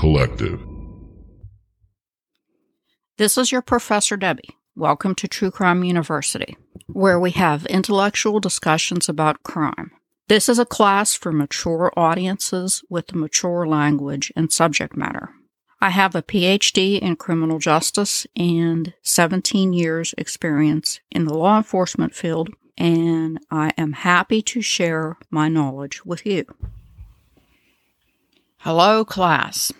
Collective. This is your Professor Debbie. Welcome to True Crime University, where we have intellectual discussions about crime. This is a class for mature audiences with mature language and subject matter. I have a PhD in criminal justice and 17 years experience in the law enforcement field, and I am happy to share my knowledge with you. Hello, class.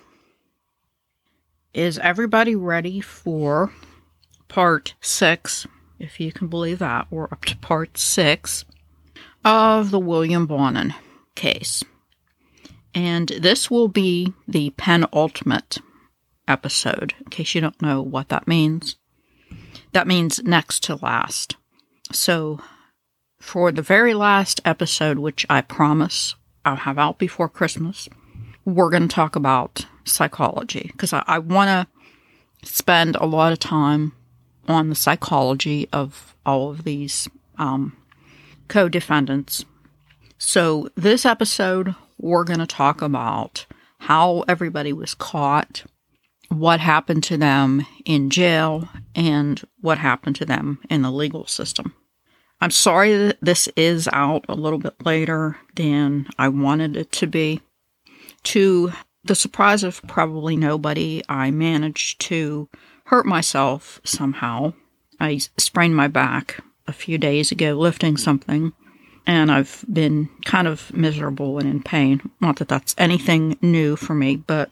Is everybody ready for part six, if you can believe that? We're up to part six of the William Bonin case. And this will be the penultimate episode, in case you don't know what that means. That means next to last. So, for the very last episode, which I promise I'll have out before Christmas, we're going to talk about psychology because I, I want to spend a lot of time on the psychology of all of these um, co defendants. So, this episode, we're going to talk about how everybody was caught, what happened to them in jail, and what happened to them in the legal system. I'm sorry that this is out a little bit later than I wanted it to be. To the surprise of probably nobody, I managed to hurt myself somehow. I sprained my back a few days ago lifting something, and I've been kind of miserable and in pain. Not that that's anything new for me, but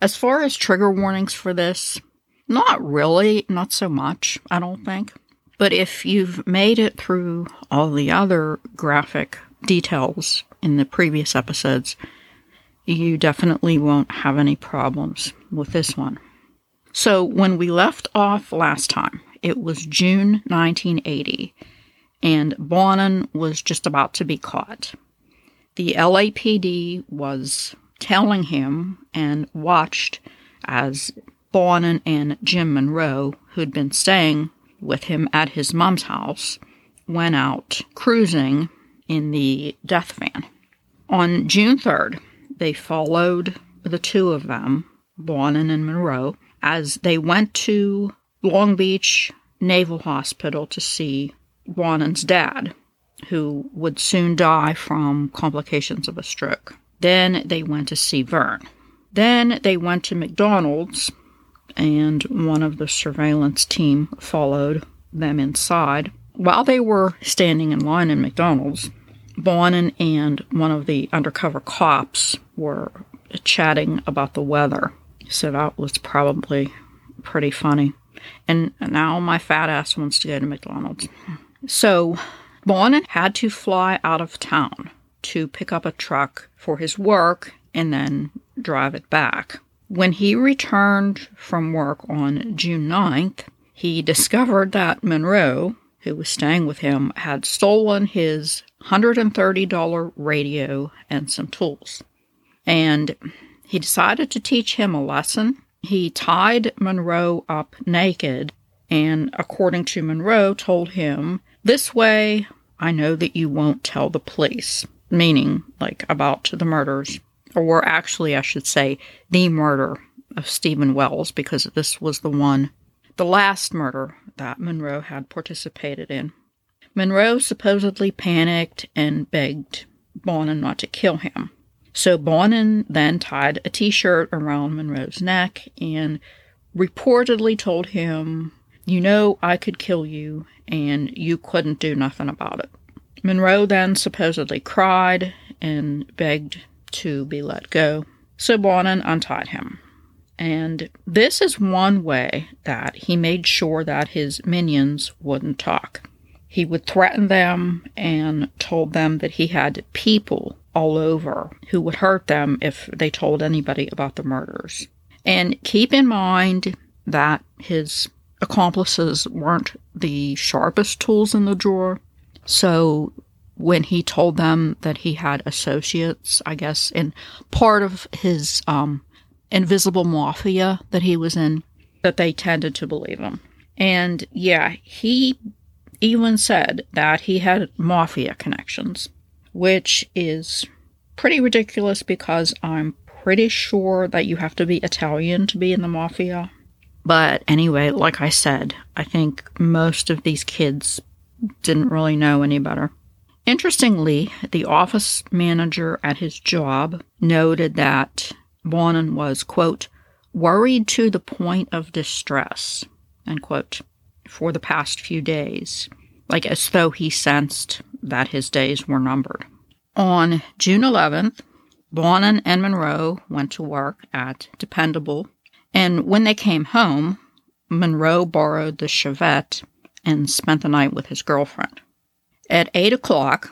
as far as trigger warnings for this, not really, not so much, I don't think. But if you've made it through all the other graphic details in the previous episodes, you definitely won't have any problems with this one. So, when we left off last time, it was June 1980, and Bonin was just about to be caught. The LAPD was telling him and watched as Bonin and Jim Monroe, who'd been staying with him at his mom's house, went out cruising in the death van. On June 3rd, they followed the two of them, Bonin and Monroe, as they went to Long Beach Naval Hospital to see Bonin's dad, who would soon die from complications of a stroke. Then they went to see Vern. Then they went to McDonald's, and one of the surveillance team followed them inside. While they were standing in line in McDonald's, Bonin and one of the undercover cops were chatting about the weather. So that was probably pretty funny. And now my fat ass wants to go to McDonald's. So Bonin had to fly out of town to pick up a truck for his work and then drive it back. When he returned from work on June 9th, he discovered that Monroe, who was staying with him, had stolen his $130 radio and some tools. And he decided to teach him a lesson. He tied Monroe up naked and, according to Monroe, told him, This way I know that you won't tell the police, meaning like about the murders, or actually, I should say, the murder of Stephen Wells, because this was the one, the last murder that Monroe had participated in. Monroe supposedly panicked and begged Bonin not to kill him. So Bonin then tied a t shirt around Monroe's neck and reportedly told him, You know, I could kill you, and you couldn't do nothing about it. Monroe then supposedly cried and begged to be let go. So Bonin untied him. And this is one way that he made sure that his minions wouldn't talk. He would threaten them and told them that he had people all over who would hurt them if they told anybody about the murders. And keep in mind that his accomplices weren't the sharpest tools in the drawer. So when he told them that he had associates, I guess, in part of his um, invisible mafia that he was in, that they tended to believe him. And yeah, he even said that he had mafia connections, which is pretty ridiculous because I'm pretty sure that you have to be Italian to be in the mafia. But anyway, like I said, I think most of these kids didn't really know any better. Interestingly, the office manager at his job noted that Bonin was, quote, worried to the point of distress, end quote, for the past few days, like as though he sensed that his days were numbered. On June 11th, Bonin and Monroe went to work at Dependable, and when they came home, Monroe borrowed the Chevette and spent the night with his girlfriend. At 8 o'clock,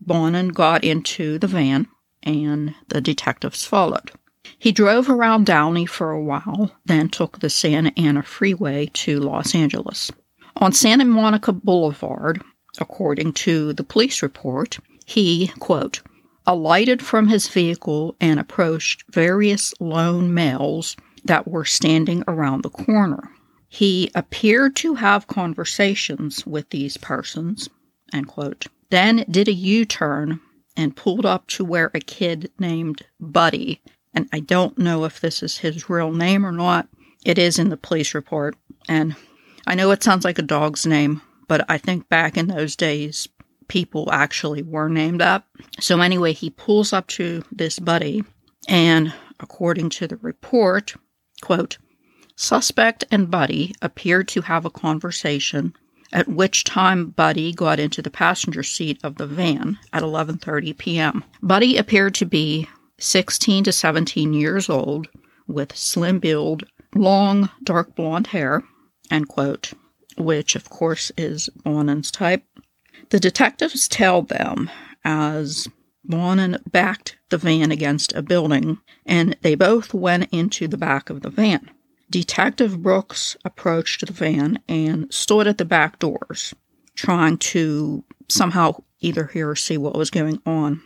Bonin got into the van, and the detectives followed. He drove around Downey for a while, then took the Santa Ana freeway to Los Angeles. On Santa Monica Boulevard, according to the police report, he, quote, alighted from his vehicle and approached various lone males that were standing around the corner. He appeared to have conversations with these persons, end quote. Then did a U turn and pulled up to where a kid named Buddy, and I don't know if this is his real name or not. It is in the police report, and I know it sounds like a dog's name, but I think back in those days, people actually were named up. So, anyway, he pulls up to this buddy, and according to the report, quote, suspect and Buddy appeared to have a conversation at which time Buddy got into the passenger seat of the van at 11:30 p.m. Buddy appeared to be 16 to 17 years old with slim build, long dark blonde hair, end quote, which of course is Bonin's type. The detectives tailed them as Bonin backed the van against a building, and they both went into the back of the van. Detective Brooks approached the van and stood at the back doors, trying to somehow either hear or see what was going on.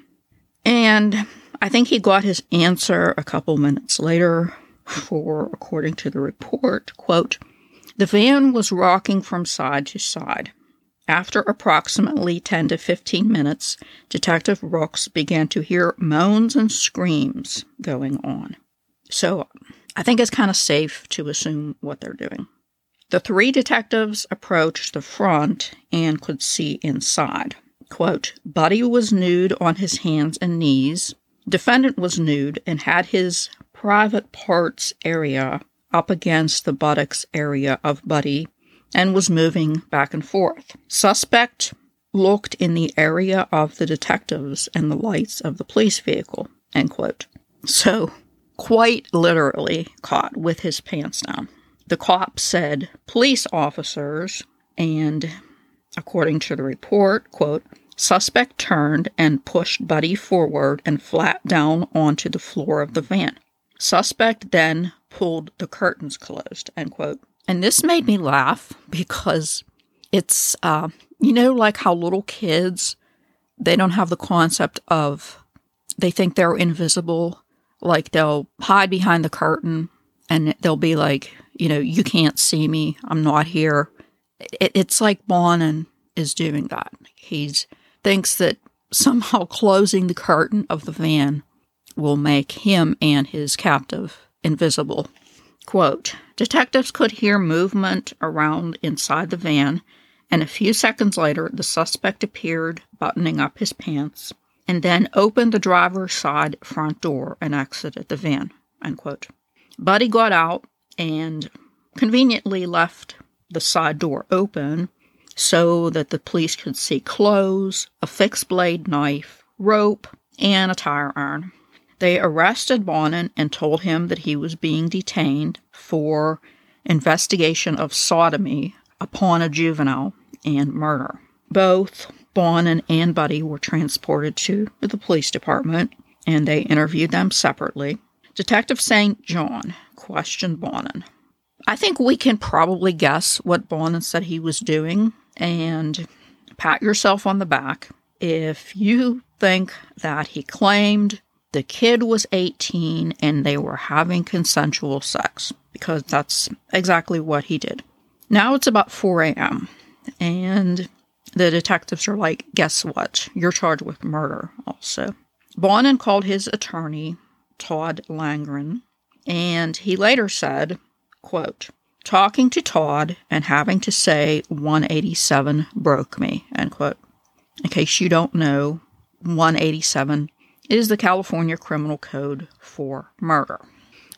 And I think he got his answer a couple minutes later, for according to the report, quote, the van was rocking from side to side. After approximately 10 to 15 minutes, Detective Brooks began to hear moans and screams going on. So I think it's kind of safe to assume what they're doing. The three detectives approached the front and could see inside. Quote, Buddy was nude on his hands and knees. Defendant was nude and had his private parts area up against the buttocks area of Buddy and was moving back and forth. Suspect looked in the area of the detectives and the lights of the police vehicle. End quote. So, quite literally caught with his pants down. The cop said police officers, and according to the report, quote, suspect turned and pushed Buddy forward and flat down onto the floor of the van. Suspect then pulled the curtains closed, end quote. And this made me laugh because it's, uh, you know, like how little kids, they don't have the concept of, they think they're invisible. Like they'll hide behind the curtain and they'll be like, you know, you can't see me. I'm not here. It, it's like Bonin is doing that. He thinks that somehow closing the curtain of the van will make him and his captive invisible. Quote Detectives could hear movement around inside the van, and a few seconds later, the suspect appeared, buttoning up his pants, and then opened the driver's side front door and exited the van. Unquote. Buddy got out and conveniently left the side door open so that the police could see clothes, a fixed blade knife, rope, and a tire iron. They arrested Bonin and told him that he was being detained for investigation of sodomy upon a juvenile and murder. Both Bonin and Buddy were transported to the police department and they interviewed them separately. Detective St. John questioned Bonin. I think we can probably guess what Bonin said he was doing and pat yourself on the back if you think that he claimed the kid was 18 and they were having consensual sex because that's exactly what he did. Now it's about 4 a.m. and the detectives are like, guess what? You're charged with murder also. Bonin called his attorney Todd Langren, and he later said, quote, talking to Todd and having to say 187 broke me, end quote. In case you don't know, 187 is the California Criminal Code for murder.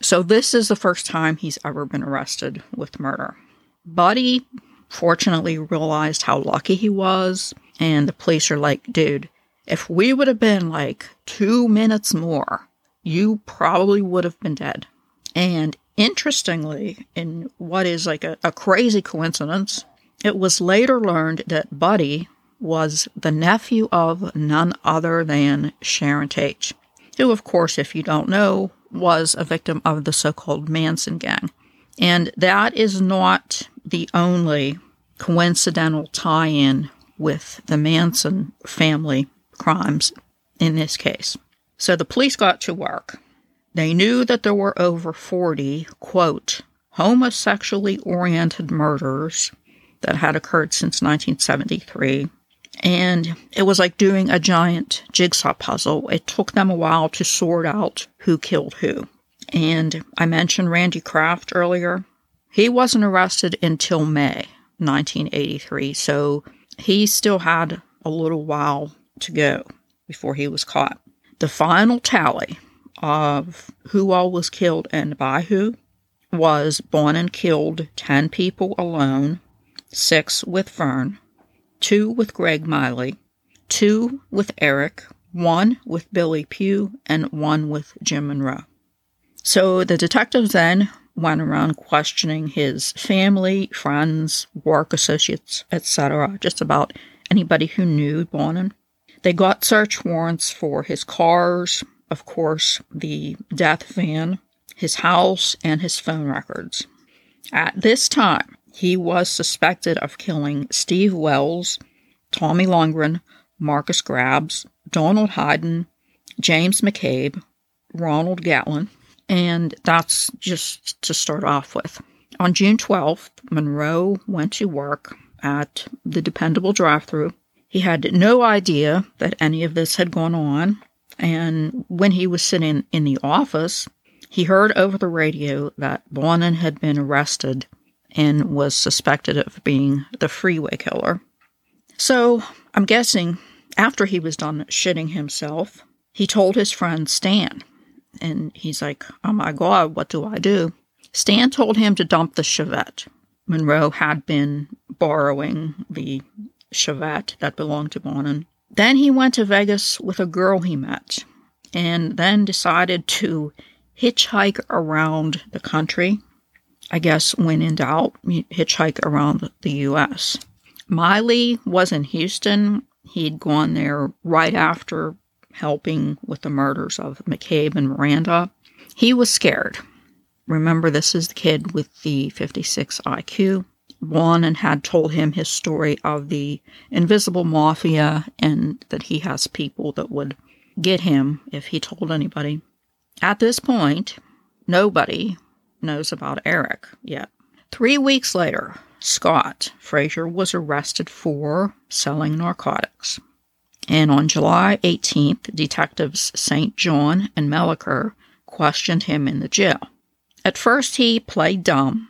So this is the first time he's ever been arrested with murder. Buddy fortunately realized how lucky he was, and the police are like, dude, if we would have been like two minutes more, you probably would have been dead. And interestingly, in what is like a, a crazy coincidence, it was later learned that Buddy was the nephew of none other than Sharon Tate, who, of course, if you don't know, was a victim of the so called Manson gang. And that is not the only coincidental tie in with the Manson family crimes in this case. So the police got to work. They knew that there were over 40, quote, homosexually oriented murders that had occurred since 1973. And it was like doing a giant jigsaw puzzle. It took them a while to sort out who killed who. And I mentioned Randy Kraft earlier. He wasn't arrested until May 1983, so he still had a little while to go before he was caught. The final tally of who all was killed and by who was Bonin killed 10 people alone, 6 with Vern, 2 with Greg Miley, 2 with Eric, 1 with Billy Pugh, and 1 with Jim Monroe. So the detectives then went around questioning his family, friends, work associates, etc., just about anybody who knew Bonin. They got search warrants for his cars, of course, the death van, his house, and his phone records. At this time, he was suspected of killing Steve Wells, Tommy Lundgren, Marcus Grabs, Donald Hayden, James McCabe, Ronald Gatlin, and that's just to start off with. On June 12th, Monroe went to work at the Dependable drive through he had no idea that any of this had gone on. And when he was sitting in the office, he heard over the radio that Bonin had been arrested and was suspected of being the freeway killer. So I'm guessing after he was done shitting himself, he told his friend Stan, and he's like, Oh my God, what do I do? Stan told him to dump the Chevette. Monroe had been borrowing the Chevette that belonged to Bonin. Then he went to Vegas with a girl he met, and then decided to hitchhike around the country. I guess when in doubt, hitchhike around the U.S. Miley was in Houston. He'd gone there right after helping with the murders of McCabe and Miranda. He was scared. Remember, this is the kid with the 56 IQ. Bonin had told him his story of the invisible mafia and that he has people that would get him if he told anybody. At this point, nobody knows about Eric yet. Three weeks later, Scott Fraser was arrested for selling narcotics. And on July 18th, detectives St. John and Melliker questioned him in the jail. At first, he played dumb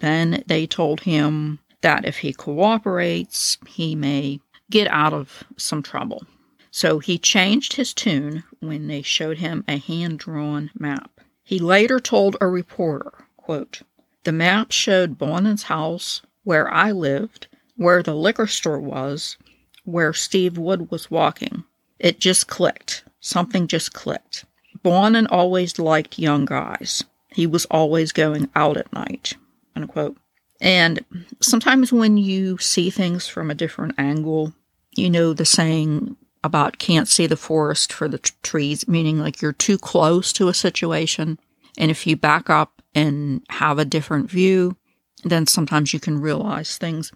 then they told him that if he cooperates, he may get out of some trouble. So he changed his tune when they showed him a hand drawn map. He later told a reporter, quote, The map showed Bonin's house, where I lived, where the liquor store was, where Steve Wood was walking. It just clicked. Something just clicked. Bonin always liked young guys. He was always going out at night unquote. And sometimes when you see things from a different angle, you know the saying about can't see the forest for the t- trees, meaning like you're too close to a situation. And if you back up and have a different view, then sometimes you can realize things.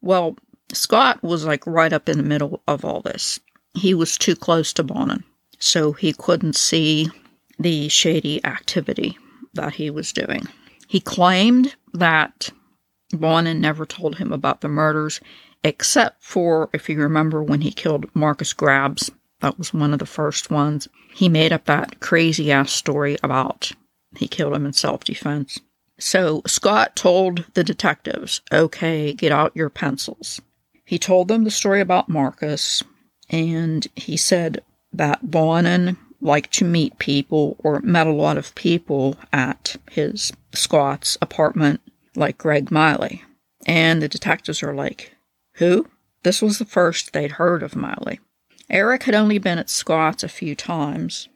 Well, Scott was like right up in the middle of all this. He was too close to Bonin, so he couldn't see the shady activity that he was doing. He claimed that Bonin never told him about the murders, except for, if you remember, when he killed Marcus Grabs That was one of the first ones. He made up that crazy ass story about he killed him in self defense. So Scott told the detectives, okay, get out your pencils. He told them the story about Marcus, and he said that Bonin liked to meet people or met a lot of people at his Scott's apartment, like Greg Miley. And the detectives are like, Who? This was the first they'd heard of Miley. Eric had only been at Scott's a few times,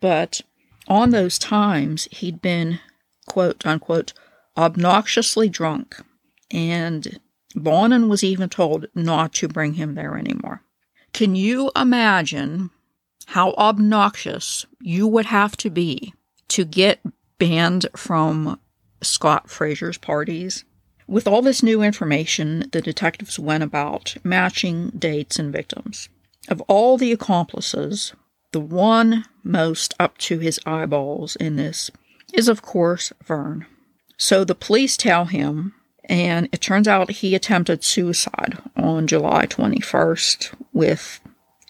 but on those times he'd been, quote unquote, obnoxiously drunk, and Bonin was even told not to bring him there anymore. Can you imagine how obnoxious you would have to be to get banned from Scott Fraser's parties? With all this new information, the detectives went about matching dates and victims. Of all the accomplices, the one most up to his eyeballs in this is, of course, Vern. So the police tell him, and it turns out he attempted suicide on July 21st with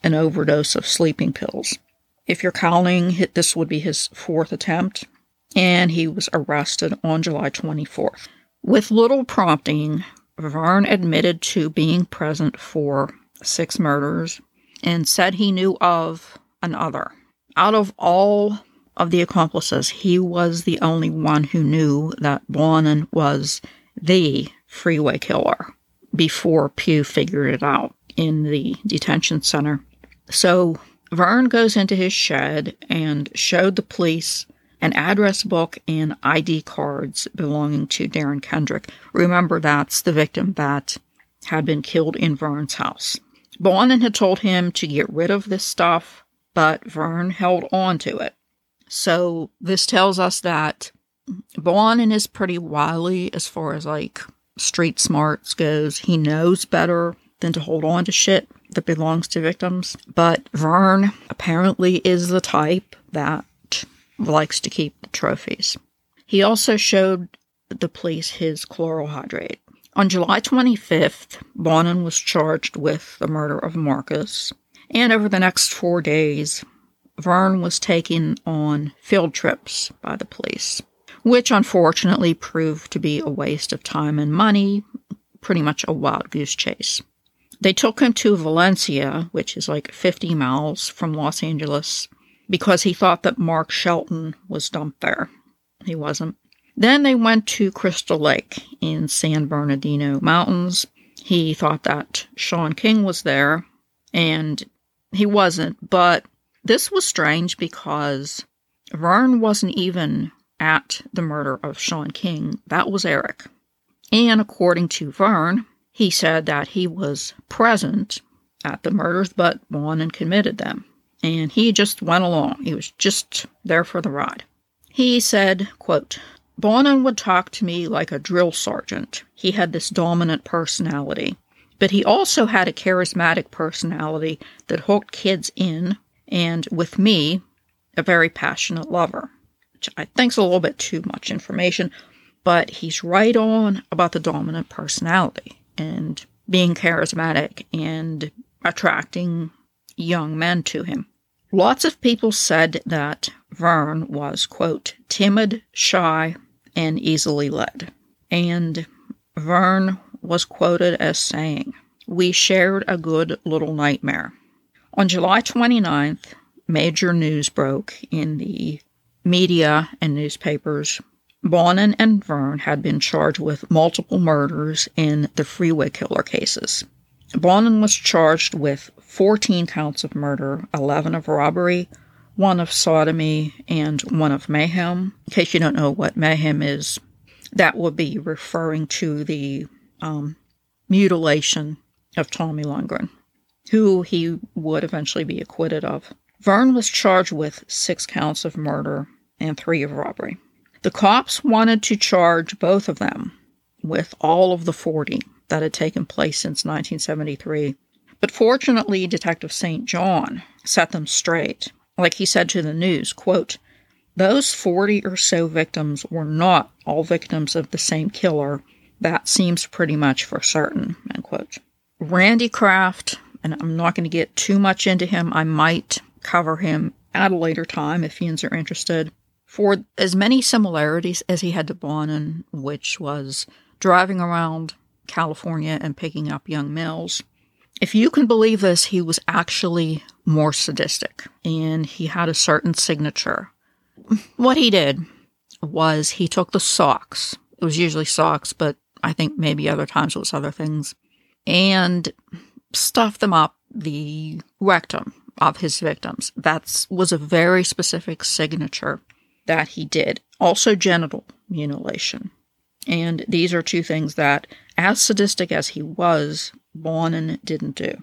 an overdose of sleeping pills. If you're counting, this would be his fourth attempt, and he was arrested on July 24th. With little prompting, Vern admitted to being present for six murders and said he knew of another. Out of all of the accomplices, he was the only one who knew that Bonin was the freeway killer before Pugh figured it out in the detention center. So Vern goes into his shed and showed the police an address book and ID cards belonging to Darren Kendrick. Remember, that's the victim that had been killed in Vern's house. Bonin had told him to get rid of this stuff, but Vern held on to it. So this tells us that Bonin is pretty wily as far as like street smarts goes. He knows better than to hold on to shit that belongs to victims. But Vern apparently is the type that likes to keep the trophies. He also showed the police his chloral hydrate. On July 25th, Bonin was charged with the murder of Marcus, and over the next four days, Vern was taken on field trips by the police, which unfortunately proved to be a waste of time and money, pretty much a wild goose chase. They took him to Valencia, which is like 50 miles from Los Angeles, because he thought that Mark Shelton was dumped there. He wasn't. Then they went to Crystal Lake in San Bernardino Mountains. He thought that Sean King was there, and he wasn't. But this was strange because Vern wasn't even at the murder of Sean King. That was Eric. And according to Vern, he said that he was present at the murders but Bonin committed them. And he just went along. He was just there for the ride. He said, quote, Bonin would talk to me like a drill sergeant. He had this dominant personality. But he also had a charismatic personality that hooked kids in, and with me, a very passionate lover. Which I think's a little bit too much information, but he's right on about the dominant personality and being charismatic and attracting young men to him. Lots of people said that Vern was, quote, timid, shy, and easily led. And Vern was quoted as saying, We shared a good little nightmare. On July 29th, major news broke in the media and newspapers Bonin and Vern had been charged with multiple murders in the freeway killer cases. Bonin was charged with 14 counts of murder, 11 of robbery, one of sodomy, and one of mayhem. In case you don't know what mayhem is, that would be referring to the um, mutilation of Tommy Lundgren, who he would eventually be acquitted of. Vern was charged with six counts of murder and three of robbery. The cops wanted to charge both of them with all of the 40 that had taken place since 1973. But fortunately, Detective St. John set them straight. Like he said to the news, quote, those 40 or so victims were not all victims of the same killer. That seems pretty much for certain, end quote. Randy Kraft and I'm not going to get too much into him. I might cover him at a later time if fans are interested. For as many similarities as he had to Bonin, which was driving around California and picking up young males, if you can believe this, he was actually more sadistic and he had a certain signature. What he did was he took the socks, it was usually socks, but I think maybe other times it was other things, and stuffed them up the rectum of his victims. That was a very specific signature that he did. Also, genital mutilation. And these are two things that, as sadistic as he was, Bonin didn't do.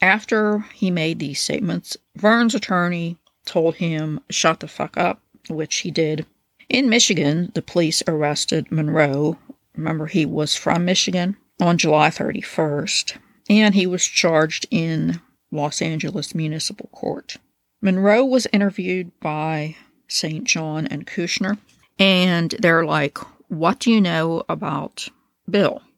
After he made these statements, Vern's attorney told him, shut the fuck up, which he did. In Michigan, the police arrested Monroe. Remember, he was from Michigan on July 31st, and he was charged in Los Angeles Municipal Court. Monroe was interviewed by St. John and Kushner, and they're like, What do you know about Bill?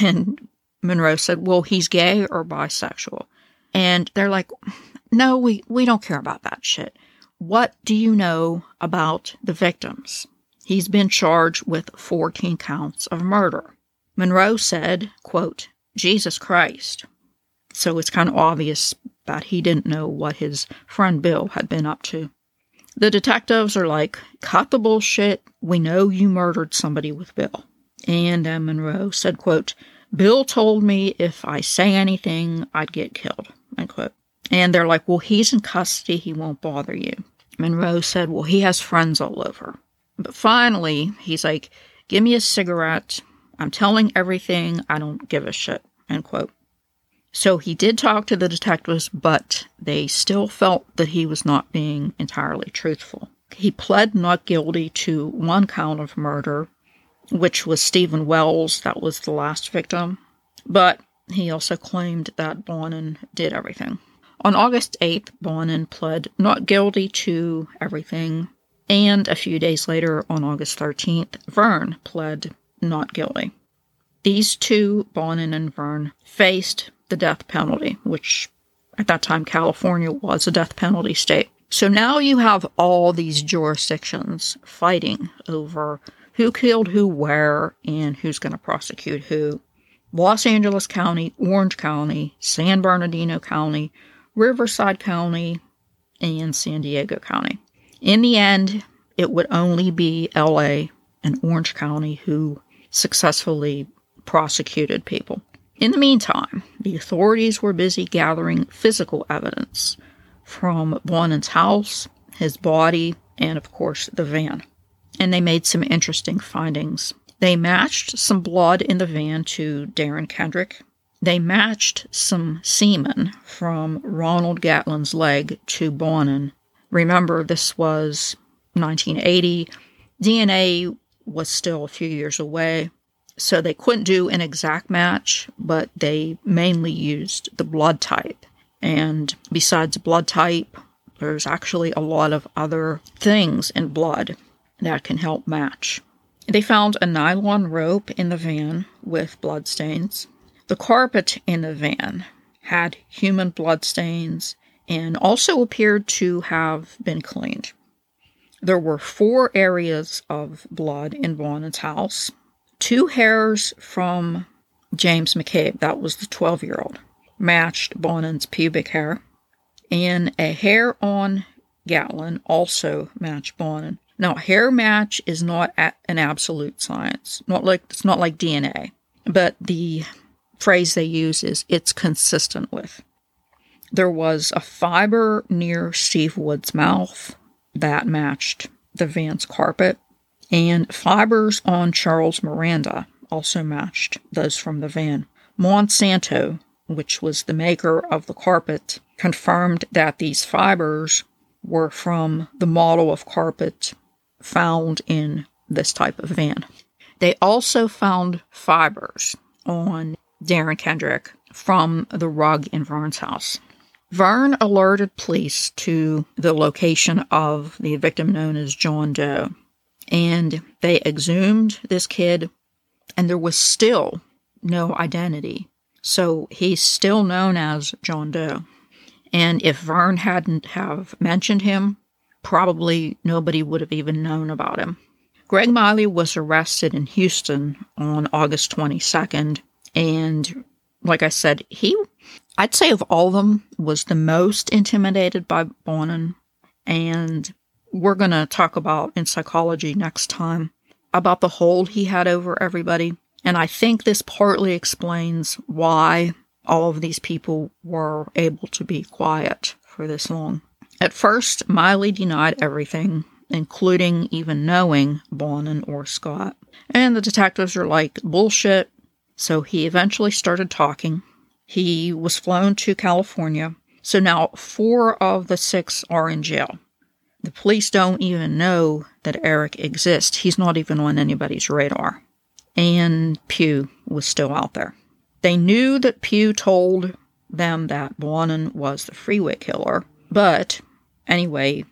And Monroe said, Well, he's gay or bisexual. And they're like, No, we, we don't care about that shit. What do you know about the victims? He's been charged with 14 counts of murder. Monroe said, quote, Jesus Christ. So it's kind of obvious that he didn't know what his friend Bill had been up to. The detectives are like, cut the bullshit. We know you murdered somebody with Bill. And uh, Monroe said, quote, Bill told me if I say anything, I'd get killed, unquote. And they're like, well, he's in custody. He won't bother you. Monroe said, well, he has friends all over. But finally, he's like, give me a cigarette. I'm telling everything. I don't give a shit, end quote. So he did talk to the detectives, but they still felt that he was not being entirely truthful. He pled not guilty to one count of murder, which was Stephen Wells, that was the last victim, but he also claimed that Bonin did everything. On August 8th, Bonin pled not guilty to everything, and a few days later, on August 13th, Vern pled not guilty. These two, Bonin and Vern, faced the death penalty, which at that time California was a death penalty state. So now you have all these jurisdictions fighting over who killed who where and who's going to prosecute who. Los Angeles County, Orange County, San Bernardino County, Riverside County, and San Diego County. In the end, it would only be LA and Orange County who successfully prosecuted people. In the meantime, the authorities were busy gathering physical evidence from Bonin's house, his body, and of course the van. And they made some interesting findings. They matched some blood in the van to Darren Kendrick. They matched some semen from Ronald Gatlin's leg to Bonin. Remember, this was 1980. DNA was still a few years away. So they couldn't do an exact match, but they mainly used the blood type. And besides blood type, there's actually a lot of other things in blood that can help match. They found a nylon rope in the van with bloodstains. The carpet in the van had human bloodstains and also appeared to have been cleaned. There were four areas of blood in Bonin's house Two hairs from James McCabe, that was the 12 year old, matched Bonin's pubic hair, and a hair on Gatlin also matched Bonin. Now, hair match is not an absolute science. Not like it's not like DNA, but the phrase they use is it's consistent with. There was a fiber near Steve Wood's mouth that matched the Vance carpet, and fibers on Charles Miranda also matched those from the van. Monsanto, which was the maker of the carpet, confirmed that these fibers were from the model of carpet found in this type of van. They also found fibers on Darren Kendrick from the rug in Vern's house. Vern alerted police to the location of the victim known as John Doe and they exhumed this kid, and there was still no identity. So he's still known as John Doe. And if Vern hadn't have mentioned him, probably nobody would have even known about him. Greg Miley was arrested in Houston on August 22nd. And like I said, he, I'd say of all of them, was the most intimidated by Bonin. And we're going to talk about in psychology next time about the hold he had over everybody. And I think this partly explains why all of these people were able to be quiet for this long. At first, Miley denied everything including even knowing Bonin or Scott. And the detectives are like, bullshit. So he eventually started talking. He was flown to California. So now four of the six are in jail. The police don't even know that Eric exists. He's not even on anybody's radar. And Pugh was still out there. They knew that Pugh told them that Bonin was the freeway killer, but anyway,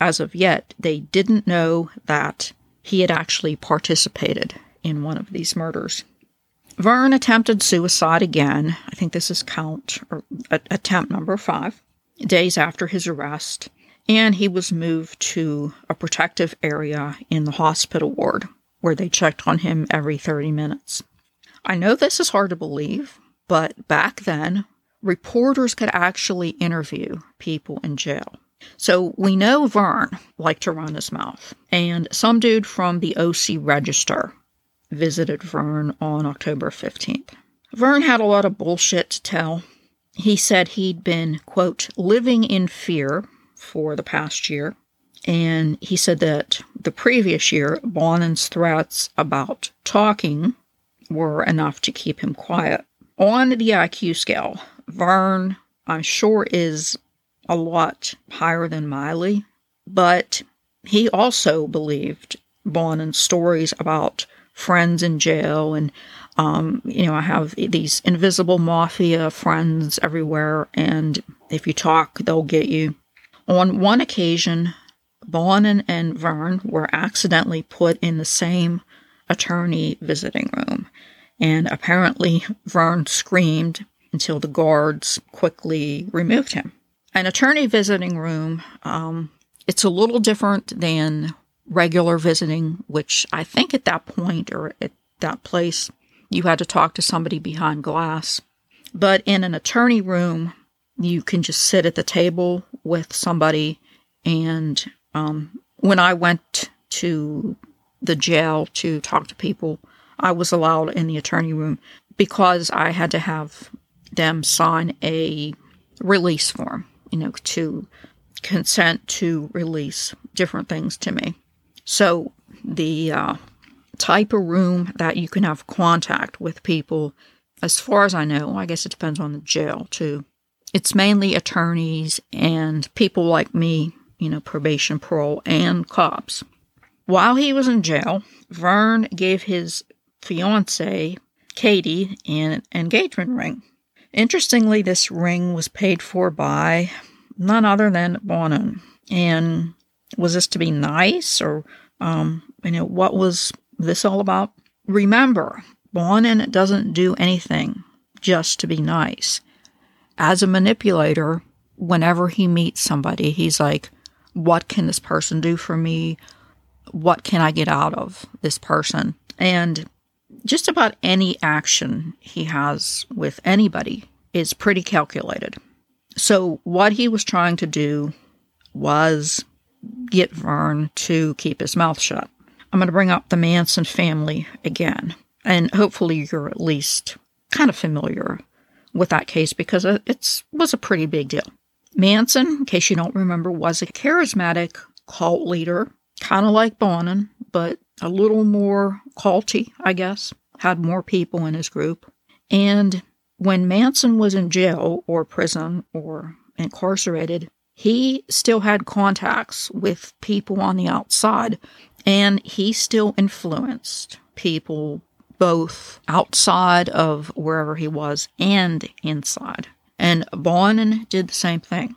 as of yet, they didn't know that he had actually participated in one of these murders. Vern attempted suicide again. I think this is count or attempt number five, days after his arrest, and he was moved to a protective area in the hospital ward where they checked on him every 30 minutes. I know this is hard to believe, but back then, reporters could actually interview people in jail. So we know Vern liked to run his mouth, and some dude from the OC Register visited Vern on October 15th. Vern had a lot of bullshit to tell. He said he'd been, quote, living in fear for the past year. And he said that the previous year, Bonin's threats about talking were enough to keep him quiet. On the IQ scale, Vern, I'm sure, is a lot higher than Miley, but he also believed Bonin's stories about friends in jail and um, you know, I have these invisible mafia friends everywhere, and if you talk, they'll get you. On one occasion, Bonin and Vern were accidentally put in the same attorney visiting room, and apparently Vern screamed until the guards quickly removed him. An attorney visiting room, um, it's a little different than regular visiting, which I think at that point or at that place, you had to talk to somebody behind glass. But in an attorney room, you can just sit at the table with somebody. And um, when I went to the jail to talk to people, I was allowed in the attorney room because I had to have them sign a release form you know, to consent to release different things to me. So the uh, type of room that you can have contact with people, as far as I know, I guess it depends on the jail too. It's mainly attorneys and people like me, you know, probation, parole, and cops. While he was in jail, Vern gave his fiancee, Katie, an engagement ring. Interestingly, this ring was paid for by none other than Bonin. And was this to be nice or, um, you know, what was this all about? Remember, Bonin doesn't do anything just to be nice. As a manipulator, whenever he meets somebody, he's like, what can this person do for me? What can I get out of this person? And just about any action he has with anybody is pretty calculated. So, what he was trying to do was get Vern to keep his mouth shut. I'm going to bring up the Manson family again, and hopefully, you're at least kind of familiar with that case because it was a pretty big deal. Manson, in case you don't remember, was a charismatic cult leader, kind of like Bonin, but a little more culty, I guess had more people in his group. And when Manson was in jail or prison or incarcerated, he still had contacts with people on the outside and he still influenced people both outside of wherever he was and inside. And Bonin did the same thing.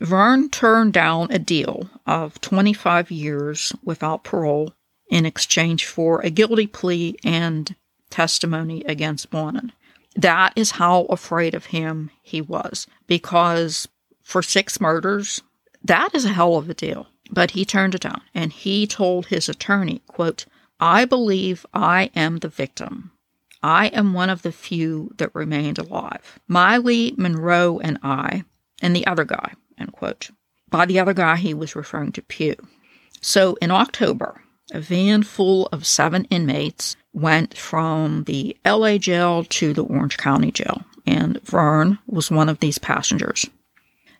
Vern turned down a deal of 25 years without parole in exchange for a guilty plea and testimony against Bonin. That is how afraid of him he was because for six murders, that is a hell of a deal. But he turned it down and he told his attorney, quote, I believe I am the victim. I am one of the few that remained alive. Miley, Monroe, and I, and the other guy, end quote. By the other guy, he was referring to Pugh. So in October, a van full of seven inmates went from the LA jail to the Orange County jail, and Vern was one of these passengers.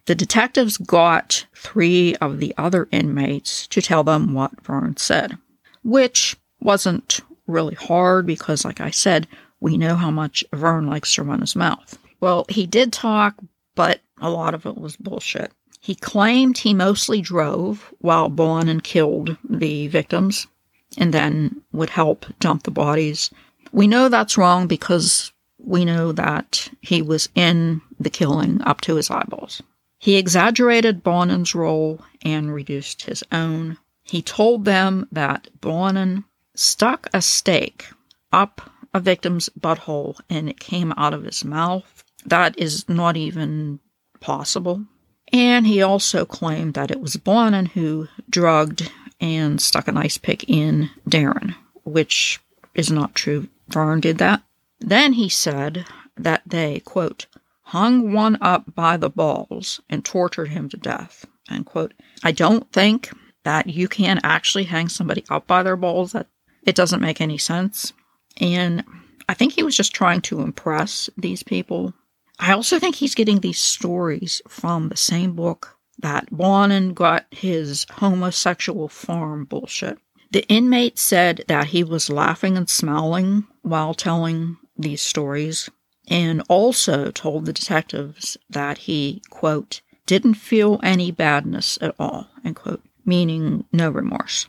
The detectives got three of the other inmates to tell them what Vern said, which wasn't really hard because, like I said, we know how much Vern likes to run his mouth. Well, he did talk, but a lot of it was bullshit. He claimed he mostly drove while Bonin killed the victims and then would help dump the bodies. We know that's wrong because we know that he was in the killing up to his eyeballs. He exaggerated Bonin's role and reduced his own. He told them that Bonin stuck a stake up a victim's butthole and it came out of his mouth. That is not even possible. And he also claimed that it was Bonin who drugged and stuck an ice pick in Darren, which is not true. Vern did that. Then he said that they, quote, hung one up by the balls and tortured him to death, end quote. I don't think that you can actually hang somebody up by their balls. That it doesn't make any sense. And I think he was just trying to impress these people. I also think he's getting these stories from the same book that Bonin got his homosexual farm bullshit. The inmate said that he was laughing and smiling while telling these stories, and also told the detectives that he, quote, didn't feel any badness at all, end quote, meaning no remorse.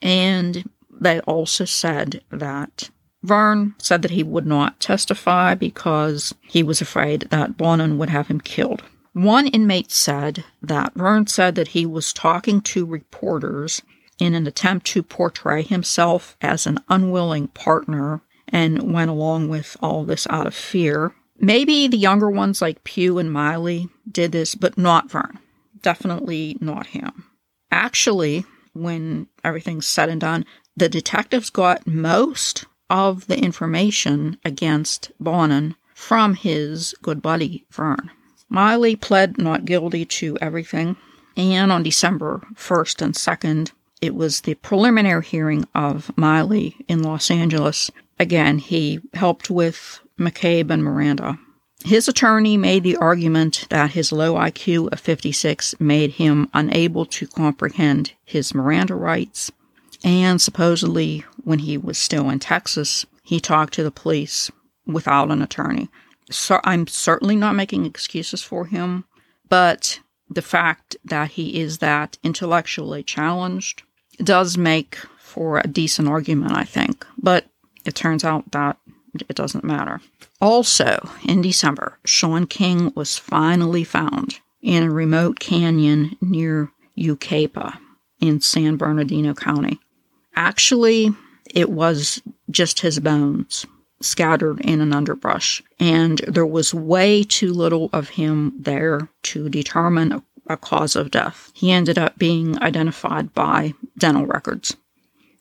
And they also said that Vern said that he would not testify because he was afraid that Bonin would have him killed. One inmate said that Vern said that he was talking to reporters in an attempt to portray himself as an unwilling partner and went along with all this out of fear. Maybe the younger ones like Pugh and Miley did this, but not Vern. Definitely not him. Actually, when everything's said and done, the detectives got most of the information against Bonin from his good buddy Vern. Miley pled not guilty to everything, and on December 1st and 2nd, it was the preliminary hearing of Miley in Los Angeles. Again, he helped with McCabe and Miranda. His attorney made the argument that his low IQ of 56 made him unable to comprehend his Miranda rights, and supposedly, when he was still in Texas, he talked to the police without an attorney so I'm certainly not making excuses for him, but the fact that he is that intellectually challenged does make for a decent argument, I think. But it turns out that it doesn't matter. Also, in December, Sean King was finally found in a remote canyon near Yucaipa in San Bernardino County. Actually, it was just his bones scattered in an underbrush. And there was way too little of him there to determine a, cause of death. He ended up being identified by dental records.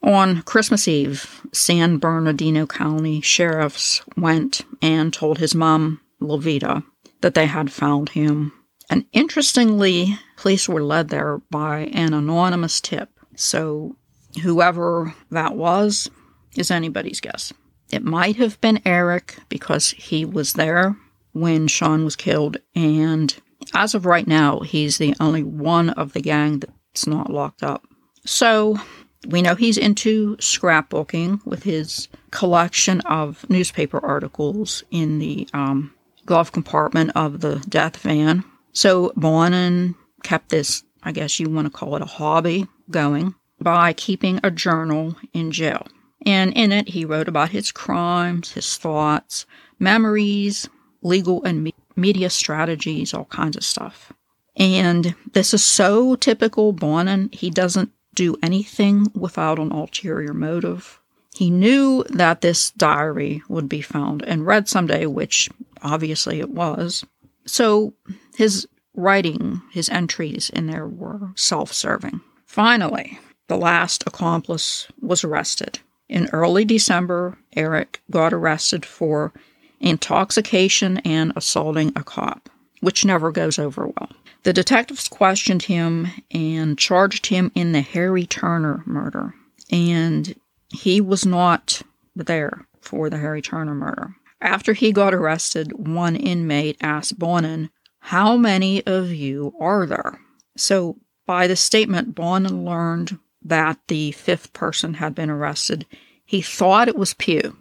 On Christmas Eve, San Bernardino County sheriffs went and told his mom, Levita, that they had found him. And interestingly, police were led there by an anonymous tip. So whoever that was is anybody's guess. It might have been Eric because he was there when Sean was killed, and as of right now, he's the only one of the gang that's not locked up. So we know he's into scrapbooking with his collection of newspaper articles in the um, glove compartment of the death van. So Bonin kept this, I guess you want to call it a hobby, going by keeping a journal in jail. And in it, he wrote about his crimes, his thoughts, memories, legal and me- media strategies, all kinds of stuff. And this is so typical Bonin. He doesn't do anything without an ulterior motive. He knew that this diary would be found and read someday, which obviously it was. So his writing, his entries in there were self serving. Finally, the last accomplice was arrested. In early December, Eric got arrested for intoxication and assaulting a cop, which never goes over well. The detectives questioned him and charged him in the Harry Turner murder, and he was not there for the Harry Turner murder. After he got arrested, one inmate asked Bonin, How many of you are there? So, by the statement, Bonin learned that the fifth person had been arrested. He thought it was Pugh,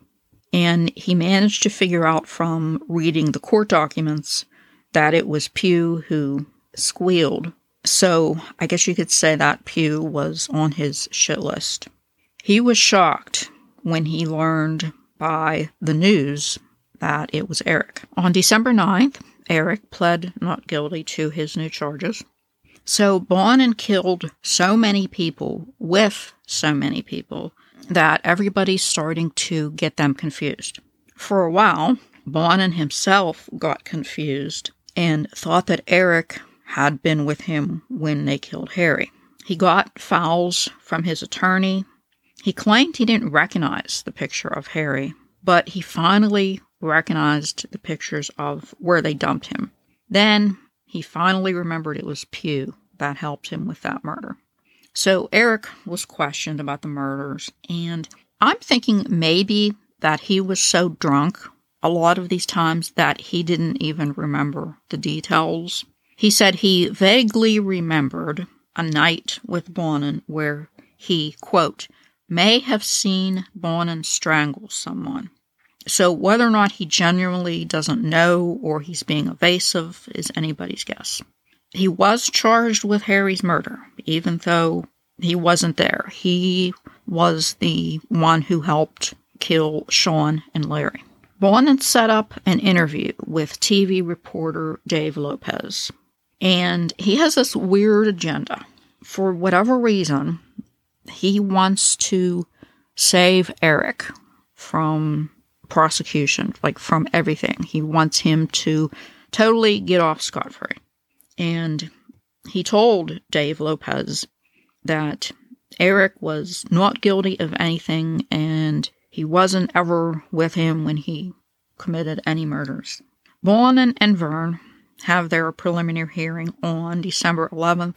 and he managed to figure out from reading the court documents that it was Pugh who squealed. So I guess you could say that Pugh was on his shit list. He was shocked when he learned by the news that it was Eric. On December 9th, Eric pled not guilty to his new charges. So Bonin killed so many people with so many people that everybody's starting to get them confused. For a while, Bonin himself got confused and thought that Eric had been with him when they killed Harry. He got files from his attorney. He claimed he didn't recognize the picture of Harry, but he finally recognized the pictures of where they dumped him. Then he finally remembered it was Pugh that helped him with that murder. So Eric was questioned about the murders, and I'm thinking maybe that he was so drunk a lot of these times that he didn't even remember the details. He said he vaguely remembered a night with Bonin where he, quote, may have seen Bonin strangle someone. So whether or not he genuinely doesn't know or he's being evasive is anybody's guess. He was charged with Harry's murder, even though he wasn't there. He was the one who helped kill Sean and Larry. Bonin set up an interview with TV reporter Dave Lopez, and he has this weird agenda. For whatever reason, he wants to save Eric from prosecution, like from everything. He wants him to totally get off scot free. And he told Dave Lopez that Eric was not guilty of anything and he wasn't ever with him when he committed any murders. Bonin and Vern have their preliminary hearing on December 11th.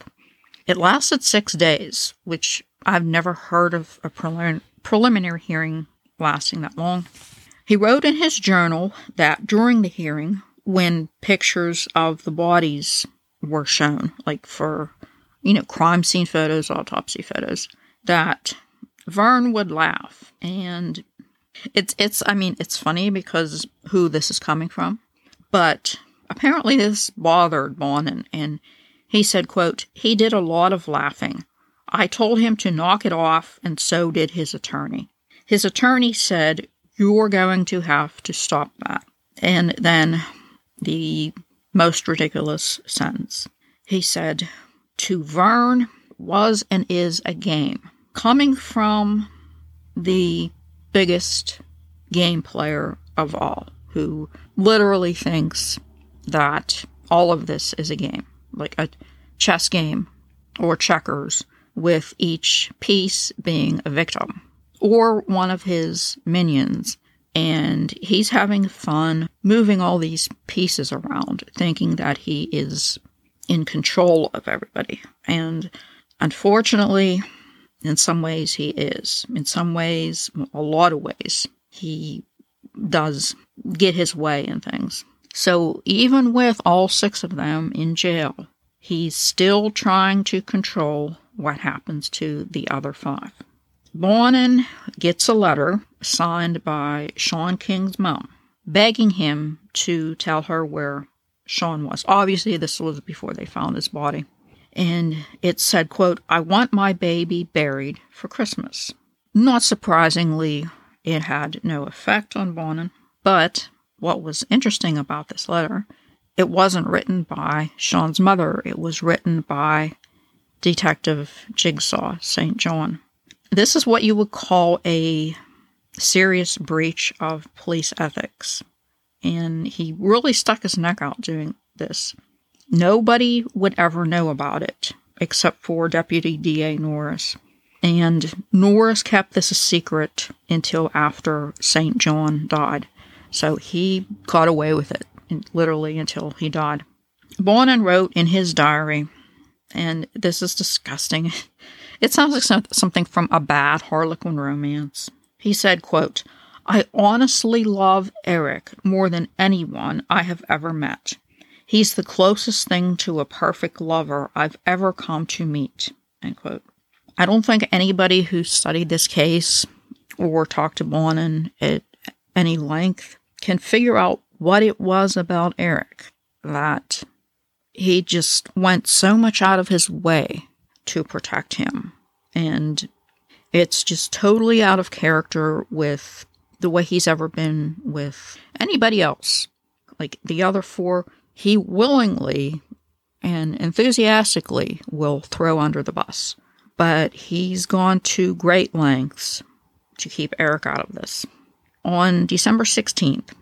It lasted six days, which I've never heard of a preliminary hearing lasting that long. He wrote in his journal that during the hearing, when pictures of the bodies were shown, like for, you know, crime scene photos, autopsy photos, that Vern would laugh. And it's, it's, I mean, it's funny because who this is coming from, but apparently this bothered Bonin and he said, quote, he did a lot of laughing. I told him to knock it off, and so did his attorney. His attorney said, You're going to have to stop that. And then the most ridiculous sentence. He said, To Vern was and is a game. Coming from the biggest game player of all, who literally thinks that all of this is a game, like a chess game or checkers, with each piece being a victim or one of his minions and he's having fun moving all these pieces around, thinking that he is in control of everybody. And unfortunately, in some ways, he is. In some ways, a lot of ways, he does get his way in things. So even with all six of them in jail, he's still trying to control what happens to the other five. Bonin gets a letter signed by Sean King's mom, begging him to tell her where Sean was. Obviously, this was before they found his body. And it said, quote, I want my baby buried for Christmas. Not surprisingly, it had no effect on Bonin. But what was interesting about this letter, it wasn't written by Sean's mother. It was written by Detective Jigsaw St. John. This is what you would call a serious breach of police ethics. And he really stuck his neck out doing this. Nobody would ever know about it except for Deputy DA Norris. And Norris kept this a secret until after St. John died. So he got away with it, literally until he died. Bonin wrote in his diary, and this is disgusting. It sounds like something from a bad Harlequin romance. He said, quote, I honestly love Eric more than anyone I have ever met. He's the closest thing to a perfect lover I've ever come to meet. End quote. I don't think anybody who studied this case or talked to Bonin at any length can figure out what it was about Eric that he just went so much out of his way to protect him. And it's just totally out of character with the way he's ever been with anybody else. Like the other four, he willingly and enthusiastically will throw under the bus. But he's gone to great lengths to keep Eric out of this. On December 16th,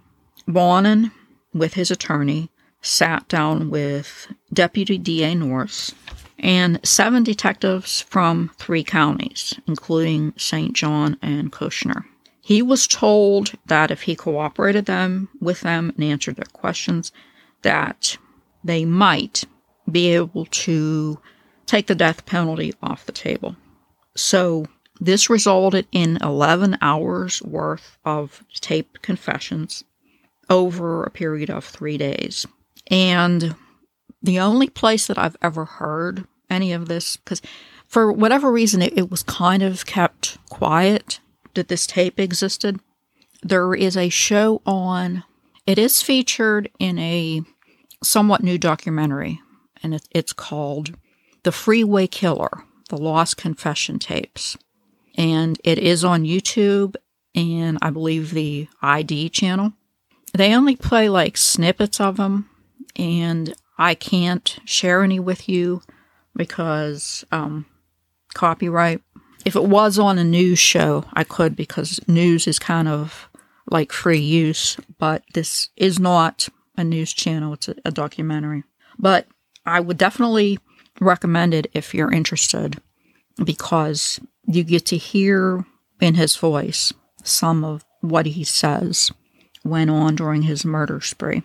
Bonin, with his attorney, sat down with Deputy DA Norris and seven detectives from three counties, including St. John and Kushner. He was told that if he cooperated them with them and answered their questions, that they might be able to take the death penalty off the table. So this resulted in 11 hours worth of taped confessions over a period of three days. And the only place that I've ever heard any of this, because for whatever reason, it, it was kind of kept quiet that this tape existed. There is a show on, it is featured in a somewhat new documentary, and it, it's called The Freeway Killer The Lost Confession Tapes. And it is on YouTube and I believe the ID channel. They only play like snippets of them, and I can't share any with you because um, copyright. If it was on a news show, I could because news is kind of like free use, but this is not a news channel, it's a, a documentary. But I would definitely recommend it if you're interested because you get to hear in his voice some of what he says went on during his murder spree.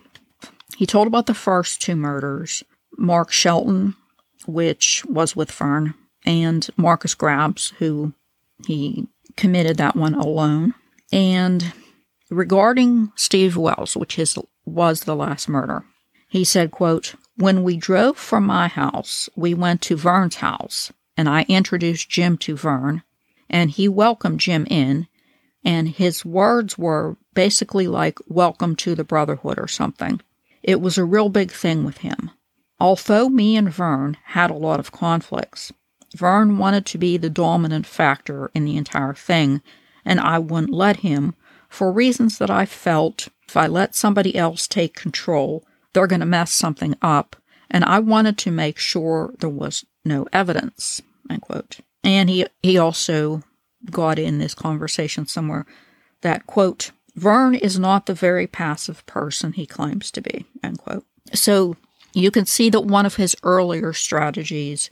He told about the first two murders Mark Shelton, which was with Vern, and Markus Grabs, who he committed that one alone. And regarding Steve Wells, which is, was the last murder, he said, quote, When we drove from my house, we went to Vern's house, and I introduced Jim to Vern, and he welcomed Jim in, and his words were basically like, Welcome to the Brotherhood or something. It was a real big thing with him. Although me and Vern had a lot of conflicts, Vern wanted to be the dominant factor in the entire thing, and I wouldn't let him for reasons that I felt if I let somebody else take control, they're going to mess something up, and I wanted to make sure there was no evidence. End quote. And he, he also got in this conversation somewhere that, quote, Vern is not the very passive person he claims to be, end quote. So you can see that one of his earlier strategies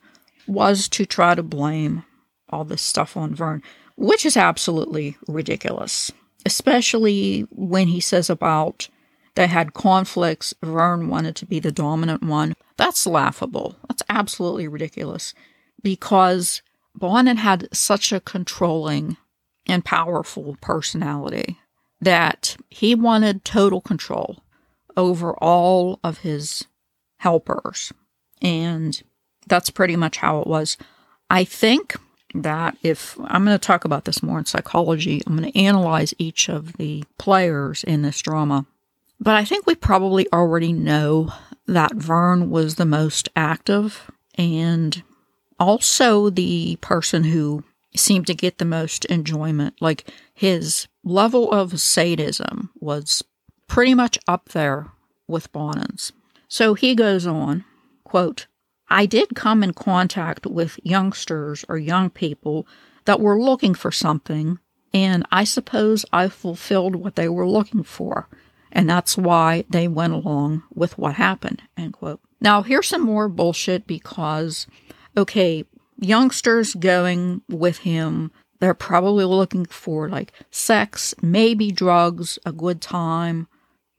was to try to blame all this stuff on Vern, which is absolutely ridiculous, especially when he says about they had conflicts, Vern wanted to be the dominant one. That's laughable. That's absolutely ridiculous because Bonin had such a controlling and powerful personality that he wanted total control over all of his helpers. And that's pretty much how it was. I think that if I'm going to talk about this more in psychology, I'm going to analyze each of the players in this drama. But I think we probably already know that Vern was the most active and also the person who seemed to get the most enjoyment. Like his level of sadism was pretty much up there with Bonin's. So he goes on, quote, I did come in contact with youngsters or young people that were looking for something, And I suppose I fulfilled what they were looking for. And that's why they went along with what happened. End quote. Now, here's some more bullshit because, okay, youngsters going with him, they're probably looking for like sex, maybe drugs, a good time,